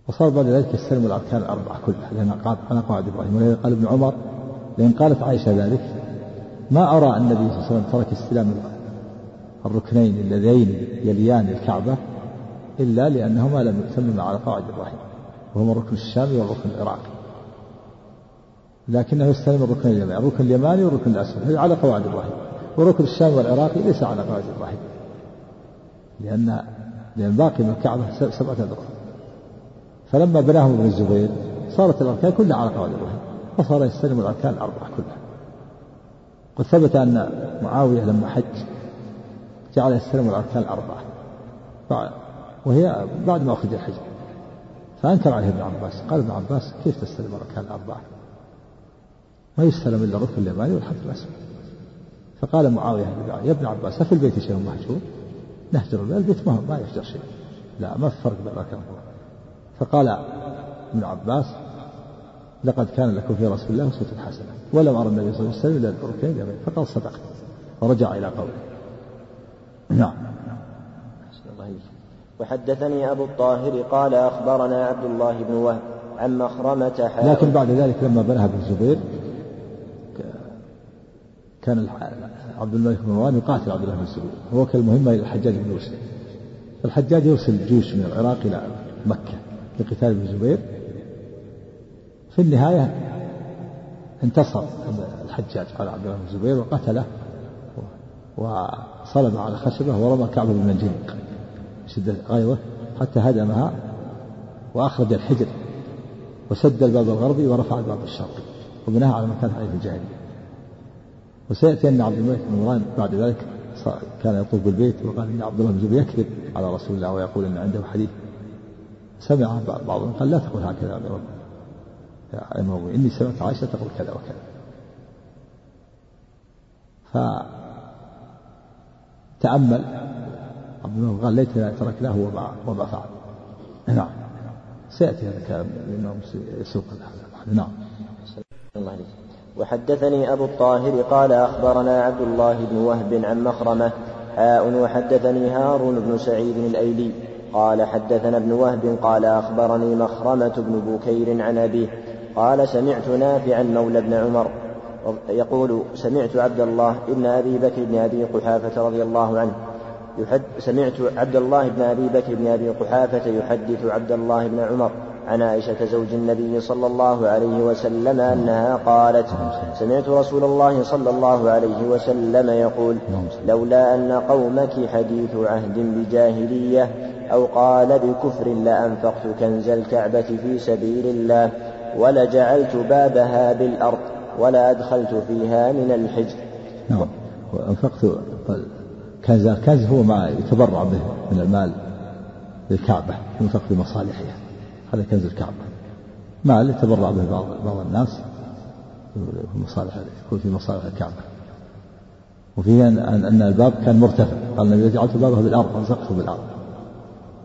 وصار بعد ذلك يستلم الأركان الأربعة كلها لأن على قواعد إبراهيم. ولذلك قال ابن عمر لأن قالت عائشة ذلك ما أرى النبي صلى الله عليه وسلم ترك استلام الركنين اللذين يليان الكعبة إلا لأنهما لم يتمما على قواعد إبراهيم. وهما الركن الشامي والركن العراقي لكنه يستلم الركن اليماني الركن اليماني والركن الأسود هذه على قواعد إبراهيم. والركن الشامي والعراقي ليس على قواعد إبراهيم لأن لأن باقي من الكعبة سبعة أذرع فلما بناهم ابن الزبير صارت الأركان كلها على قواعد إبراهيم فصار يستلم الأركان الأربعة كلها. قد ثبت أن معاوية لما حج جعل يستلم الأركان الأربعة. وهي بعد ما أخرج الحج. فأنكر عليه ابن عباس قال ابن عباس كيف تستلم الأركان الأربعة؟ ما يستلم إلا الركن اليماني والحجر الأسود فقال معاوية يا ابن عباس أفي البيت شيء مهجور؟ نهجر البيت ما, ما يهجر شيء. لا ما في فرق بين الأركان فقال ابن عباس لقد كان لكم في رسول الله أسوة حسنة ولم أرى النبي صلى الله عليه وسلم إلا اليمين فقال صدقت ورجع إلى قوله نعم. وحدثني أبو الطاهر قال أخبرنا عبد الله بن وهب عن مخرمة لكن بعد ذلك لما بناها ابن الزبير كان عبد الملك بن مروان يقاتل عبد الله بن الزبير ووكل المهمة إلى الحجاج بن يوسف. الحجاج يرسل جيوش من العراق إلى مكة لقتال ابن الزبير في النهاية انتصر الحجاج على عبد الله بن الزبير وقتله وصلب على خشبة ورمى كعبه بالمنجنيق شدة غيره حتى هدمها وأخرج الحجر وسد الباب الغربي ورفع الباب الشرقي وبناها على ما كانت عليه الجاهلية. وسيأتي أن عبد الملك بن مروان بعد ذلك كان يطوف بالبيت وقال إن عبد الله بن زبير يكذب على رسول الله ويقول أن عنده حديث. سمع بعضهم قال لا تقول هكذا يا أمير يا أمير إني سمعت عائشة تقول كذا وكذا. فتأمل. عبد الله قال ليتنا تركناه وما وما فعل. نعم. سيأتي هذا الكلام لأنه يسوق هذا نعم. الله عليك. وحدثني أبو الطاهر قال أخبرنا عبد الله بن وهب عن مخرمة حاء وحدثني هارون بن سعيد الأيلي. قال حدثنا ابن وهب قال أخبرني مخرمة بن بكير عن أبيه. قال سمعت نافعا مولى بن عمر. يقول سمعت عبد الله ابن أبي بكر بن أبي قحافة رضي الله عنه. يحد سمعت عبد الله بن أبي بكر بن أبي قحافة يحدث عبد الله بن عمر. عن عائشة زوج النبي صلى الله عليه وسلم أنها قالت سمعت رسول الله صلى الله عليه وسلم يقول لولا أن قومك حديث عهد بجاهلية أو قال بكفر لأنفقت كنز الكعبة في سبيل الله ولجعلت بابها بالأرض ولا أدخلت فيها من الحجر. نعم. وأنفقت كنز الكنز هو ما يتبرع به من المال للكعبة ينفق في مصالحها هذا كنز الكعبة. مال يتبرع به بعض بعض الناس في مصالح يكون في مصالح الكعبة. وفيه أن, أن الباب كان مرتفع. قال النبي جعلت بابه بالأرض رزقته بالأرض.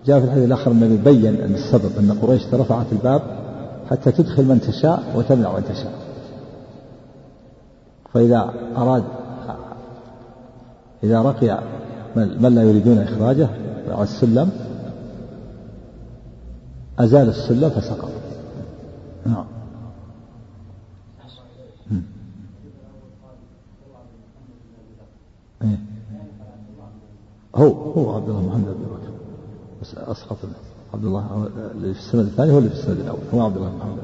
جاء في الحديث الآخر النبي بين أن السبب أن قريش رفعت الباب حتى تدخل من تشاء وتمنع من تشاء. فإذا أراد إذا رقي من لا يريدون إخراجه على السلم أزال السلة فسقط. نعم. إيه. هو هو عبد الله محمد بن بكر بس أسقط عبد الله اللي في السند الثاني هو اللي في السند الأول. هو عبد الله محمد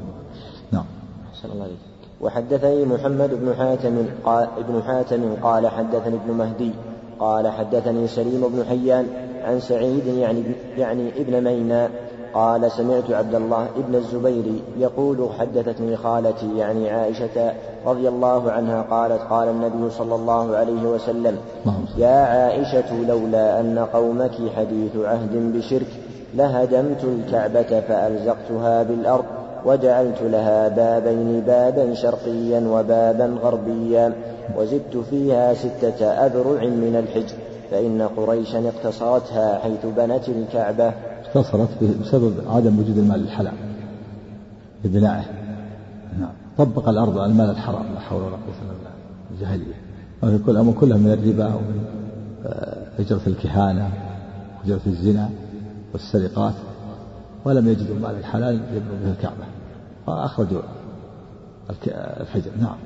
نعم. أحسن الله عليك وحدثني محمد بن حاتم قال ابن حاتم قال حدثني ابن مهدي قال حدثني سليم بن حيان عن سعيد يعني يعني ابن مينا قال سمعت عبد الله ابن الزبير يقول حدثتني خالتي يعني عائشة رضي الله عنها قالت قال النبي صلى الله عليه وسلم يا عائشة لولا أن قومك حديث عهد بشرك لهدمت الكعبة فألزقتها بالأرض وجعلت لها بابين بابا شرقيا وبابا غربيا وزدت فيها ستة أذرع من الحجر فإن قريشا اقتصرتها حيث بنت الكعبة. اقتصرت بسبب عدم وجود المال الحلال ببنائه نعم. طبق الأرض على المال الحرام لا حول ولا قوة إلا بالله. الجاهلية. وفي كل أمر كلها من الربا ومن آه، الكهانة وهجرة الزنا والسرقات. ولم يجدوا المال الحلال يبنوا به الكعبة. فأخرجوا الحجر. نعم.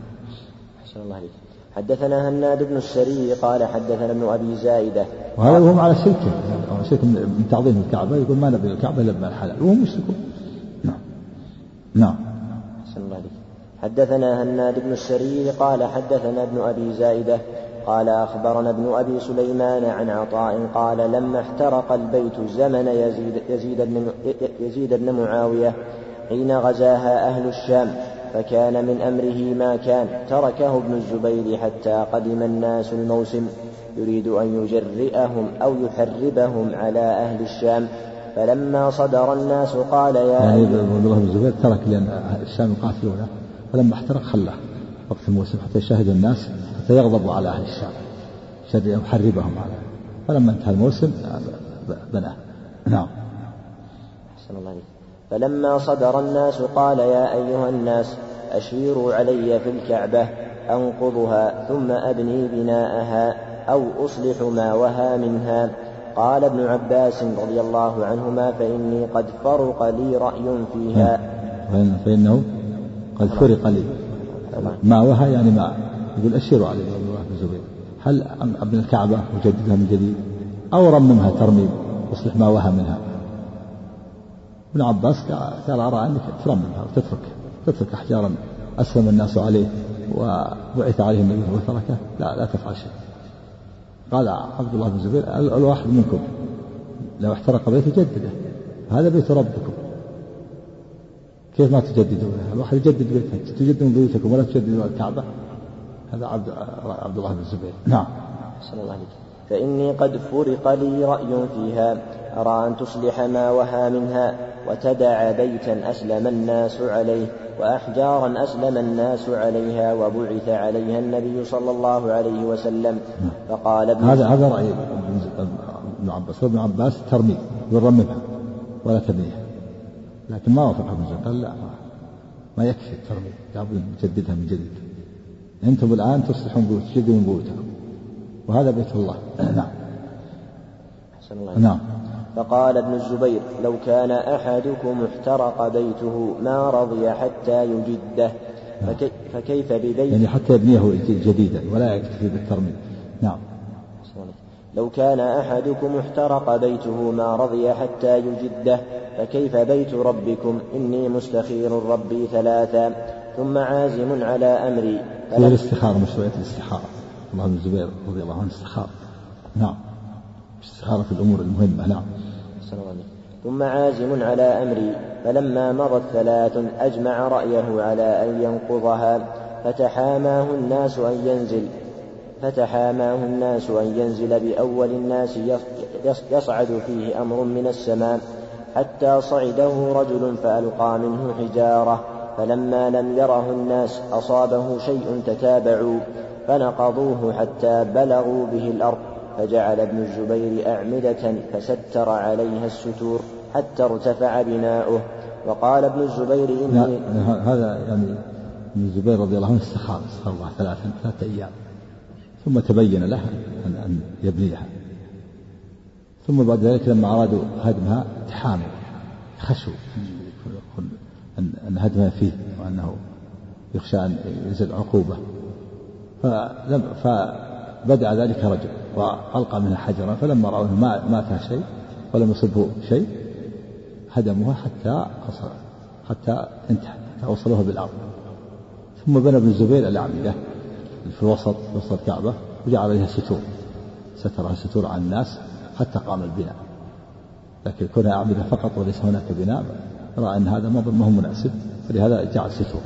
أحسن الله عليك حدثنا هناد بن السري قال حدثنا ابن أبي زائده وهذا وهم على شرك شرك من تعظيم الكعبة يقول ما نبني الكعبة إلا بمال حلال وهم مشركون نعم. نعم. أحسن الله عليك. حدثنا هناد بن السري قال حدثنا ابن أبي زائده قال أخبرنا ابن أبي سليمان عن عطاء قال لما احترق البيت زمن يزيد يزيد بن يزيد بن معاوية حين غزاها أهل الشام. فكان من أمره ما كان. تركه ابن الزبير حتى قدم الناس الموسم. يريد أن يجرئهم أو يحربهم على أهل الشام. فلما صدر الناس قال يا يعني عبد الله بن الزبير ترك لأن الشام يقاتلونه. فلما احترق خلاه وقت الموسم حتى يشاهد الناس حتى يغضبوا على أهل الشام. يحربهم على. فلما انتهى الموسم بناه. نعم. أحسن الله عليك فلما صدر الناس قال يا أيها الناس أشيروا علي في الكعبة أنقضها ثم أبني بناءها أو أصلح ما وها منها. قال ابن عباس رضي الله عنهما فإني قد فرق لي رأي فيها. فإنه قد فرق لي. ما وها يعني ما يقول أشيروا علي رضي الله بن زبير. هل ابن الكعبة وجددها من جديد؟ أو رممها ترميم أصلح ما وها منها. ابن عباس قال أرى أنك ترممها وتترك تترك أحجارا أسلم الناس عليه وبعث عليه النبي وتركه لا لا تفعل شيء. قال عبد الله بن الزبير الواحد منكم. لو احترق بيته جدده. هذا بيت ربكم. كيف ما تجددونه؟ الواحد يجدد بيته. تجددون بيوتكم ولا تجددون الكعبة؟ هذا عبد عبد الله بن الزبير نعم. أحسن الله عليك فإني قد فرق لي رأي فيها. أرى أن تصلح ما وها منها وتدع بيتا أسلم الناس عليه وأحجارا أسلم الناس عليها وبعث عليها النبي صلى الله عليه وسلم. فقال ابن هذا هذا رأي ابن عباس. وابن عباس ترمي يرممها ولا تبنيها لكن ما وافق ابن قال لا ما يكفي الترميم لابد نجددها من جديد. أنتم الآن تصلحون بيوت تجدون بيوتكم. وهذا بيت الله. نعم. أحسن الله نعم. فقال ابن الزبير لو كان أحدكم احترق بيته ما رضي حتى يجده فكي فكيف ببيت يعني حتى يبنيه جديدا ولا يكتفي بالترميم. نعم. لو كان أحدكم احترق بيته ما رضي حتى يجده فكيف بيت ربكم؟ إني مستخير ربي ثلاثا ثم عازم على أمري. هي الاستخارة مشروعية الاستخارة. الله بن الزبير رضي الله عنه استخار. نعم. استخارة الأمور المهمة نعم. ثم عازم على أمري فلما مضت ثلاث أجمع رأيه على أن ينقضها فتحاماه الناس أن ينزل فتحاماه الناس أن ينزل بأول الناس يصعد فيه أمر من السماء حتى صعده رجل فألقى منه حجارة فلما لم يره الناس أصابه شيء تتابعوا فنقضوه حتى بلغوا به الأرض. فجعل ابن الزبير أعمدة فستر عليها الستور حتى ارتفع بناؤه. وقال ابن الزبير إني هذا يعني ابن الزبير رضي الله عنه استخار استخار الله ثلاثا ثلاثة أيام. ثم تبين له أن, أن يبنيها. ثم بعد ذلك لما أرادوا هدمها تحاموا خشوا أن هدمه فيه وأنه يخشى أن ينزل عقوبة. فلم فبدأ ذلك رجل وألقى منها حجرا فلما رأوا ما ما فيها شيء ولم يصبه شيء هدموها حتى حتى انتهى حتى وصلوها بالأرض. ثم بنى ابن الزبير الأعمدة في الوسط وسط الكعبة وجعل عليها ستور. سترها ستور عن الناس حتى قام البناء. لكن كونها أعمدة فقط وليس هناك بناء رأى أن هذا ما هو مناسب فلهذا جعل ستور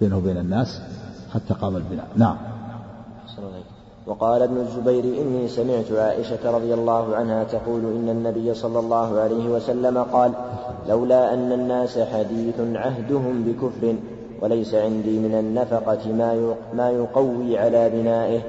بينه وبين الناس حتى قام البناء. نعم. وقال ابن الزبير إني سمعت عائشة رضي الله عنها تقول إن النبي صلى الله عليه وسلم قال لولا أن الناس حديث عهدهم بكفر وليس عندي من النفقة ما ما يقوي على بنائه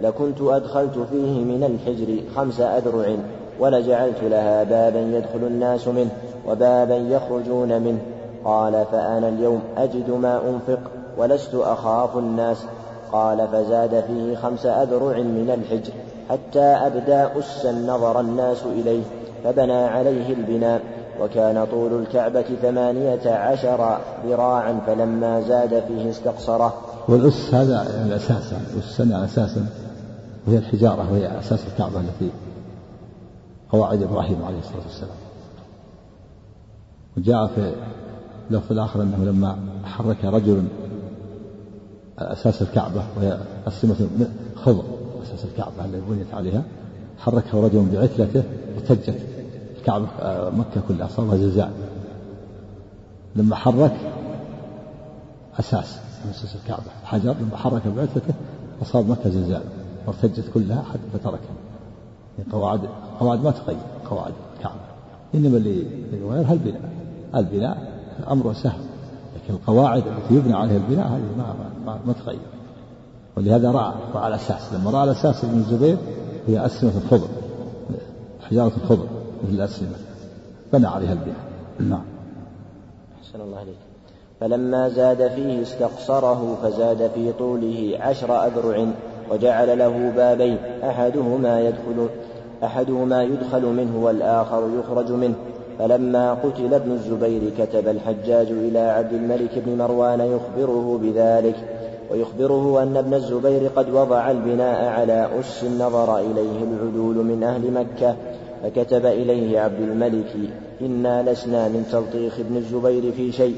لكنت أدخلت فيه من الحجر خمس أذرع ولجعلت لها بابا يدخل الناس منه وبابا يخرجون منه. قال فأنا اليوم أجد ما أنفق ولست أخاف الناس. قال فزاد فيه خمس أذرع من الحجر حتى أبدى أسا نظر الناس إليه فبنى عليه البناء وكان طول الكعبة ثمانية عشر ذراعا فلما زاد فيه استقصره. والأس هذا الأساس يعني الأس يعني أساسا وهي الحجارة وهي أساس الكعبة التي قواعد إبراهيم عليه الصلاة والسلام. وجاء في اللفظ الآخر أنه لما حرك رجل أساس الكعبة وهي أسمة خضر أساس الكعبة التي بنيت عليها. حركه رجل بعثلته وتجت الكعبة آه، مكة كلها صار لها زلزال. لما حرك أساس أساس الكعبة. حجر لما حرك بعثلته أصاب مكة زلزال. وارتجت كلها حتى فتركها. يعني قواعد قواعد ما تغير قواعد الكعبة. إنما اللي يغيرها البناء البناء أمره سهل. لكن القواعد التي يبنى عليها البناء هذه ما ما, ما تغير ولهذا رأى رأى الأساس لما رأى الأساس ابن الزبير هي أسمة الخضر حجارة الخضر مثل الأسمة بنى عليها البناء. نعم. أحسن الله عليك. فلما زاد فيه استقصره فزاد في طوله عشر أذرع وجعل له بابين أحدهما يدخل أحدهما يدخل منه والآخر يخرج منه. فلما قتل ابن الزبير كتب الحجاج إلى عبد الملك بن مروان يخبره بذلك ويخبره أن ابن الزبير قد وضع البناء على أس نظر إليه العدول من أهل مكة فكتب إليه عبد الملك إنا لسنا من تلطيخ ابن الزبير في شيء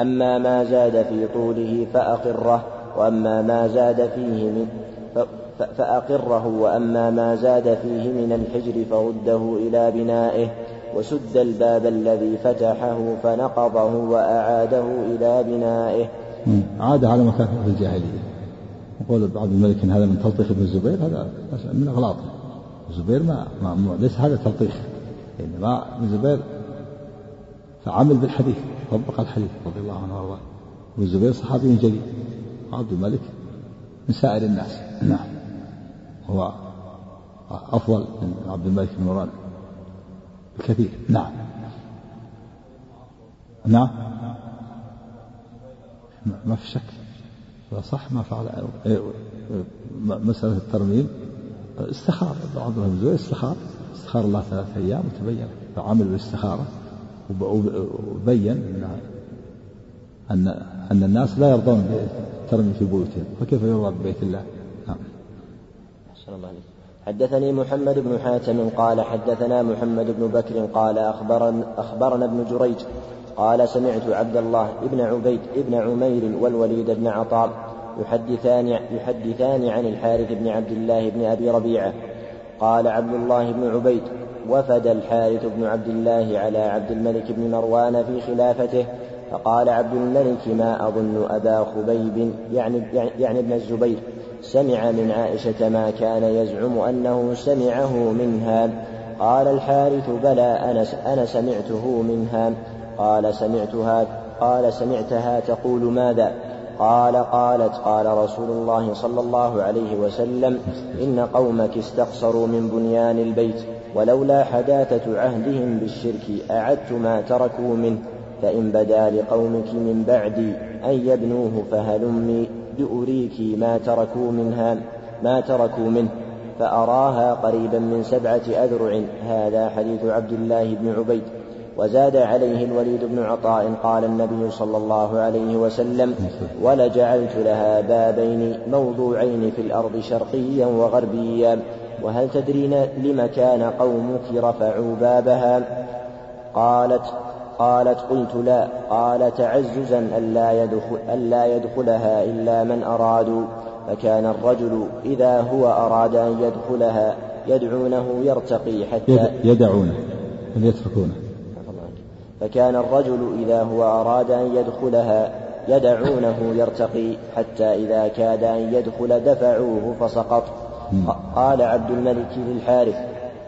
أما ما زاد في طوله فأقره وأما ما زاد فيه من فأقره وأما ما زاد فيه من الحجر فرده إلى بنائه وسد الباب الذي فتحه فنقضه وأعاده إلى بنائه. عاد على ما كان في الجاهلية. يقول بعض الملك إن هذا من تلطيخ ابن الزبير هذا من أغلاط الزبير ما, ما ليس هذا تلطيخ. إنما ابن الزبير فعمل بالحديث طبق الحديث رضي الله عنه وأرضاه. ابن الزبير صحابي جليل. عبد الملك من سائر الناس. نعم. هو أفضل من عبد الملك بن مروان بكثير نعم. نعم. ما في شك. صح ما فعل. مسألة الترميم. استخار. بعض الزوج استخار. استخار الله ثلاثة أيام وتبين. فعمل بالاستخارة وبين أن أن الناس لا يرضون بالترميم في بيوتهم. فكيف يرضى ببيت الله؟ نعم. الله عليك. حدثني محمد بن حاتم قال حدثنا محمد بن بكر قال أخبرنا, أخبرنا ابن جريج قال سمعت عبد الله ابن عبيد ابن عمير والوليد بن عطاء يحدثان يحدثان عن الحارث بن عبد الله بن أبي ربيعة قال عبد الله بن عبيد وفد الحارث بن عبد الله على عبد الملك بن مروان في خلافته فقال عبد الملك ما أظن أبا خبيب يعني, يعني ابن الزبير سمع من عائشة ما كان يزعم أنه سمعه منها. قال الحارث بلى أنا أنا سمعته منها. قال سمعتها قال سمعتها تقول ماذا؟ قال قالت قال رسول الله صلى الله عليه وسلم إن قومك استقصروا من بنيان البيت ولولا حداثة عهدهم بالشرك أعدت ما تركوا منه. فإن بدا لقومك من بعدي أن يبنوه فهلمي. لأريك ما تركوا منها ما تركوا منه فأراها قريبا من سبعة أذرع. هذا حديث عبد الله بن عبيد. وزاد عليه الوليد بن عطاء قال النبي صلى الله عليه وسلم ولجعلت لها بابين موضوعين في الأرض شرقيا وغربيا وهل تدرين لم كان قومك رفعوا بابها؟ قالت قالت قلت لا قال تعززا ألا, يدخل ألا يدخلها إلا من أرادوا فكان الرجل إذا هو أراد أن يدخلها يدعونه يرتقي حتى يدعونه يتركونه. فكان الرجل إذا هو أراد أن يدخلها يدعونه يرتقي حتى إذا كاد أن يدخل دفعوه فسقط. قال عبد الملك للحارث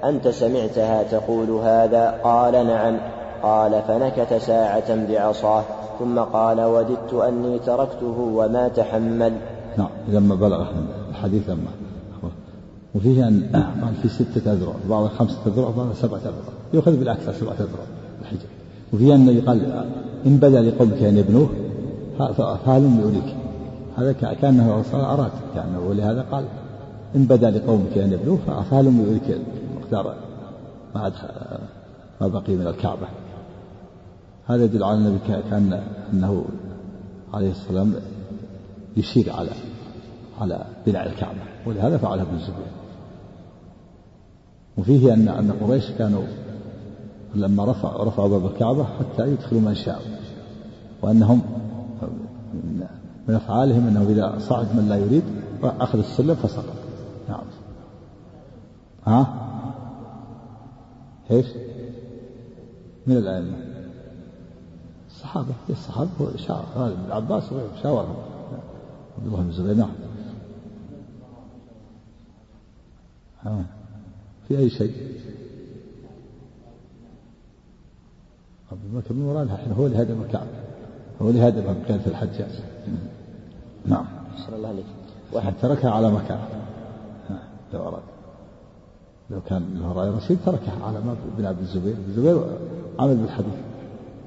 أنت سمعتها تقول هذا؟ قال نعم. قال فنكت ساعة بعصاه ثم قال وددت أني تركته وما تحمل. نعم لما بلغ الحديث لما وفيه أن قال في ستة أذرع بعض خمسة أذرع بعض سبعة أذرع. يؤخذ بالأكثر سبعة أذرع الحجر وفيه أنه يقال إن بدا لقومك أن يبنوه فهلم يؤذيك. هذا كأنه أراد كأنه ولهذا قال إن بدا لقومك أن يبنوه فهلم يؤذيك مقدار ما ما بقي من الكعبة. هذا يدل على النبي كان أنه عليه السلام يشير على على بناء الكعبة ولهذا فعلها ابن الزبير. وفيه أن أن قريش كانوا لما رفع رفعوا باب الكعبة حتى يدخلوا من شاء وأنهم من أفعالهم أنه إذا صعد من لا يريد أخذ السلم فسقط. نعم. ها؟ إيش؟ من الأئمة. الصحابة الصحابة شاور ابن عباس شاورهم عبد الله بن الزبير نعم. في أي شيء؟ أبو بكر بن مراد هو اللي هدم الكعبة هو اللي هدم كان في الحجاج نعم. صلى الله عليه واحد تركها على مكان. لو أراد. لو كان له رأي رشيد تركها على ما بن عبد الزبير الزبير عمل بالحديث.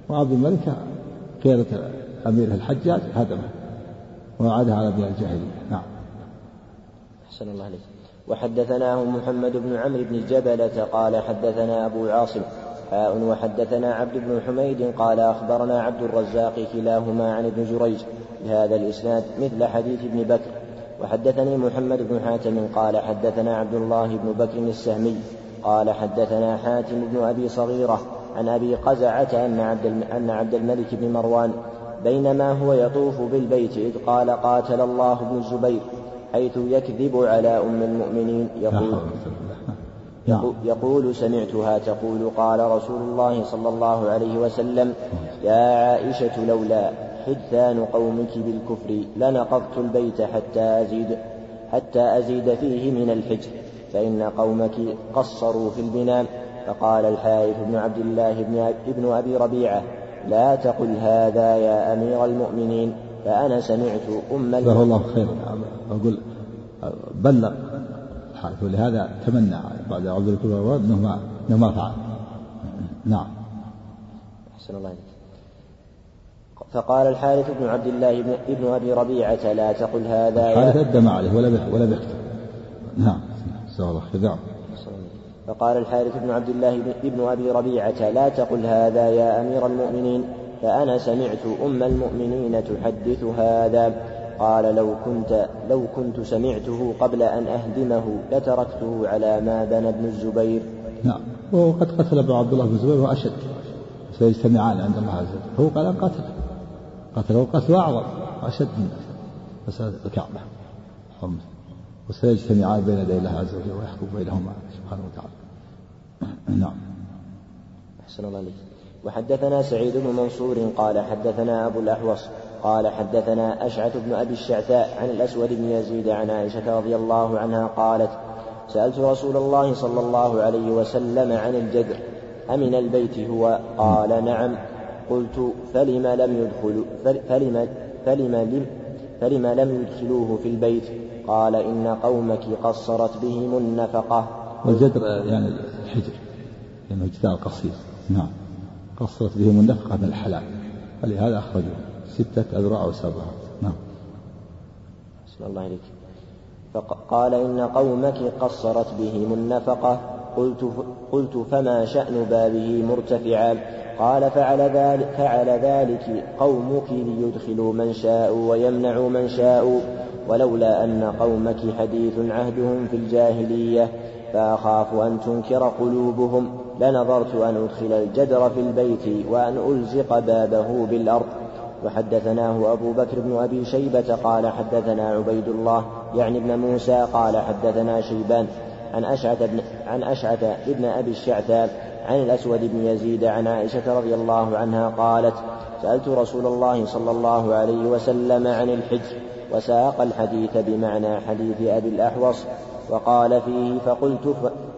وعبد الملك قيادة أميره الحجاج هدمه وأعادها على ابن الجاهلية. نعم. أحسن الله عليك. وحدثناه محمد بن عمرو بن جبلة قال حدثنا أبو عاصم حاء وحدثنا عبد بن حميد قال أخبرنا عبد الرزاق كلاهما عن ابن جريج بهذا الإسناد مثل حديث ابن بكر. وحدثني محمد بن حاتم قال حدثنا عبد الله بن بكر السهمي قال حدثنا حاتم بن أبي صغيرة عن أبي قزعة أن عبد, أن عبد الملك بن مروان بينما هو يطوف بالبيت إذ قال قاتل الله بن الزبير حيث يكذب على أم المؤمنين. يقول يقول سمعتها تقول قال رسول الله صلى الله عليه وسلم يا عائشة لولا حدثان قومك بالكفر لنقضت البيت حتى أزيد حتى أزيد فيه من الحجر فإن قومك قصروا في البناء. فقال الحارث بن عبد الله بن, ابن أبي ربيعة لا تقل هذا يا أمير المؤمنين فأنا سمعت أم جزاه الله خيرا. أقول بلغ الحارث ولهذا تمنى بعد عبد الله إنه ما إنه ما فعل. نعم. أحسن الله عليك فقال الحارث بن عبد الله بن أبي ربيعة لا تقل هذا الحارث أدى ما عليه ولا ولا بيكتب نعم. جزاه الله خير نعم فقال الحارث بن عبد الله بن أبي ربيعة لا تقل هذا يا أمير المؤمنين فأنا سمعت أم المؤمنين تحدث هذا. قال لو كنت لو كنت سمعته قبل أن أهدمه لتركته على ما بنى ابن الزبير. نعم. وقد قتل أبو عبد الله بن الزبير واشد سيجتمعان عند الله عز وجل هو قال قتل قتله قتل أعظم وأشد من مساله الكعبة. وسيجتمعان بين يدي الله عز وجل ويحكم بينهما سبحانه وتعالى. نعم. أحسن الله عليك وحدثنا سعيد بن منصور قال حدثنا أبو الأحوص قال حدثنا أشعث بن أبي الشعثاء عن الأسود بن يزيد عن عائشة رضي الله عنها قالت سألت رسول الله صلى الله عليه وسلم عن الجدر أمن البيت هو؟ قال نعم. قلت فلم لم يدخلوا فلم فلم لم فلم لم يدخلوه في البيت؟ قال إن قومك قصرت بهم النفقة. والجدر يعني الحجر لأنه جدار قصير. نعم. قصرت بهم النفقة من الحلال. فلهذا أخرجوا ستة أذرع وسبعة. نعم. بسم الله عليك فقال إن قومك قصرت بهم النفقة. قلت, قلت فما شأن بابه مرتفعا؟ قال فعل ذلك, فعل ذلك قومك ليدخلوا من شاءوا ويمنعوا من شاءوا. ولولا أن قومك حديث عهدهم في الجاهلية. فأخاف أن تنكر قلوبهم. لنظرت أن أدخل الجدر في البيت وأن ألزق بابه بالأرض. وحدثناه أبو بكر بن أبي شيبة قال حدثنا عبيد الله يعني ابن موسى قال حدثنا شيبان عن أشعث بن عن أشعث ابن أبي الشعثاء عن الأسود بن يزيد عن عائشة رضي الله عنها قالت سألت رسول الله صلى الله عليه وسلم عن الحجر وساق الحديث بمعنى حديث أبي الأحوص. وقال فيه فقلت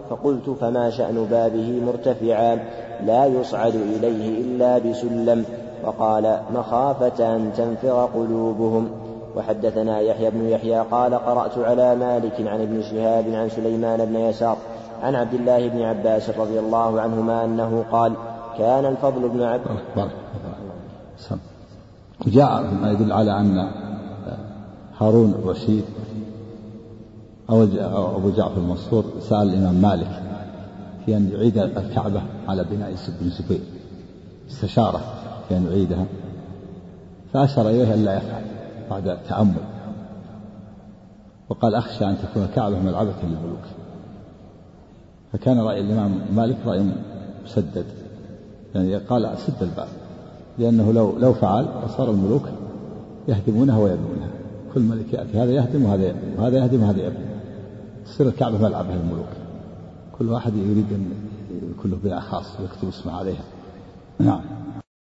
فقلت فما شأن بابه مرتفعا لا يصعد إليه إلا بسلم وقال مخافة أن تنفر قلوبهم وحدثنا يحيى بن يحيى قال قرأت على مالك عن ابن شهاب عن سليمان بن يسار عن عبد الله بن عباس رضي الله عنهما أنه قال كان الفضل بن عبد جاء ما يدل على أن هارون الرشيد أو أبو جعفر المنصور سأل الإمام مالك في أن يعيد الكعبة على بناء بن زبير. استشارة في أن يعيدها. فأشار إليه أن لا يفعل بعد التأمل. وقال أخشى أن تكون الكعبة ملعبة للملوك. فكان رأي الإمام مالك رأي مسدد. يعني قال سد الباب. لأنه لو لو فعل وصار الملوك يهدمونها ويبنونها. كل ملك يأتي هذا يهدم وهذا يبني وهذا يهدم وهذا يبني. تصير الكعبة ملعبة للملوك كل واحد يريد أن كله بناء خاص ويكتب اسمه عليها. نعم.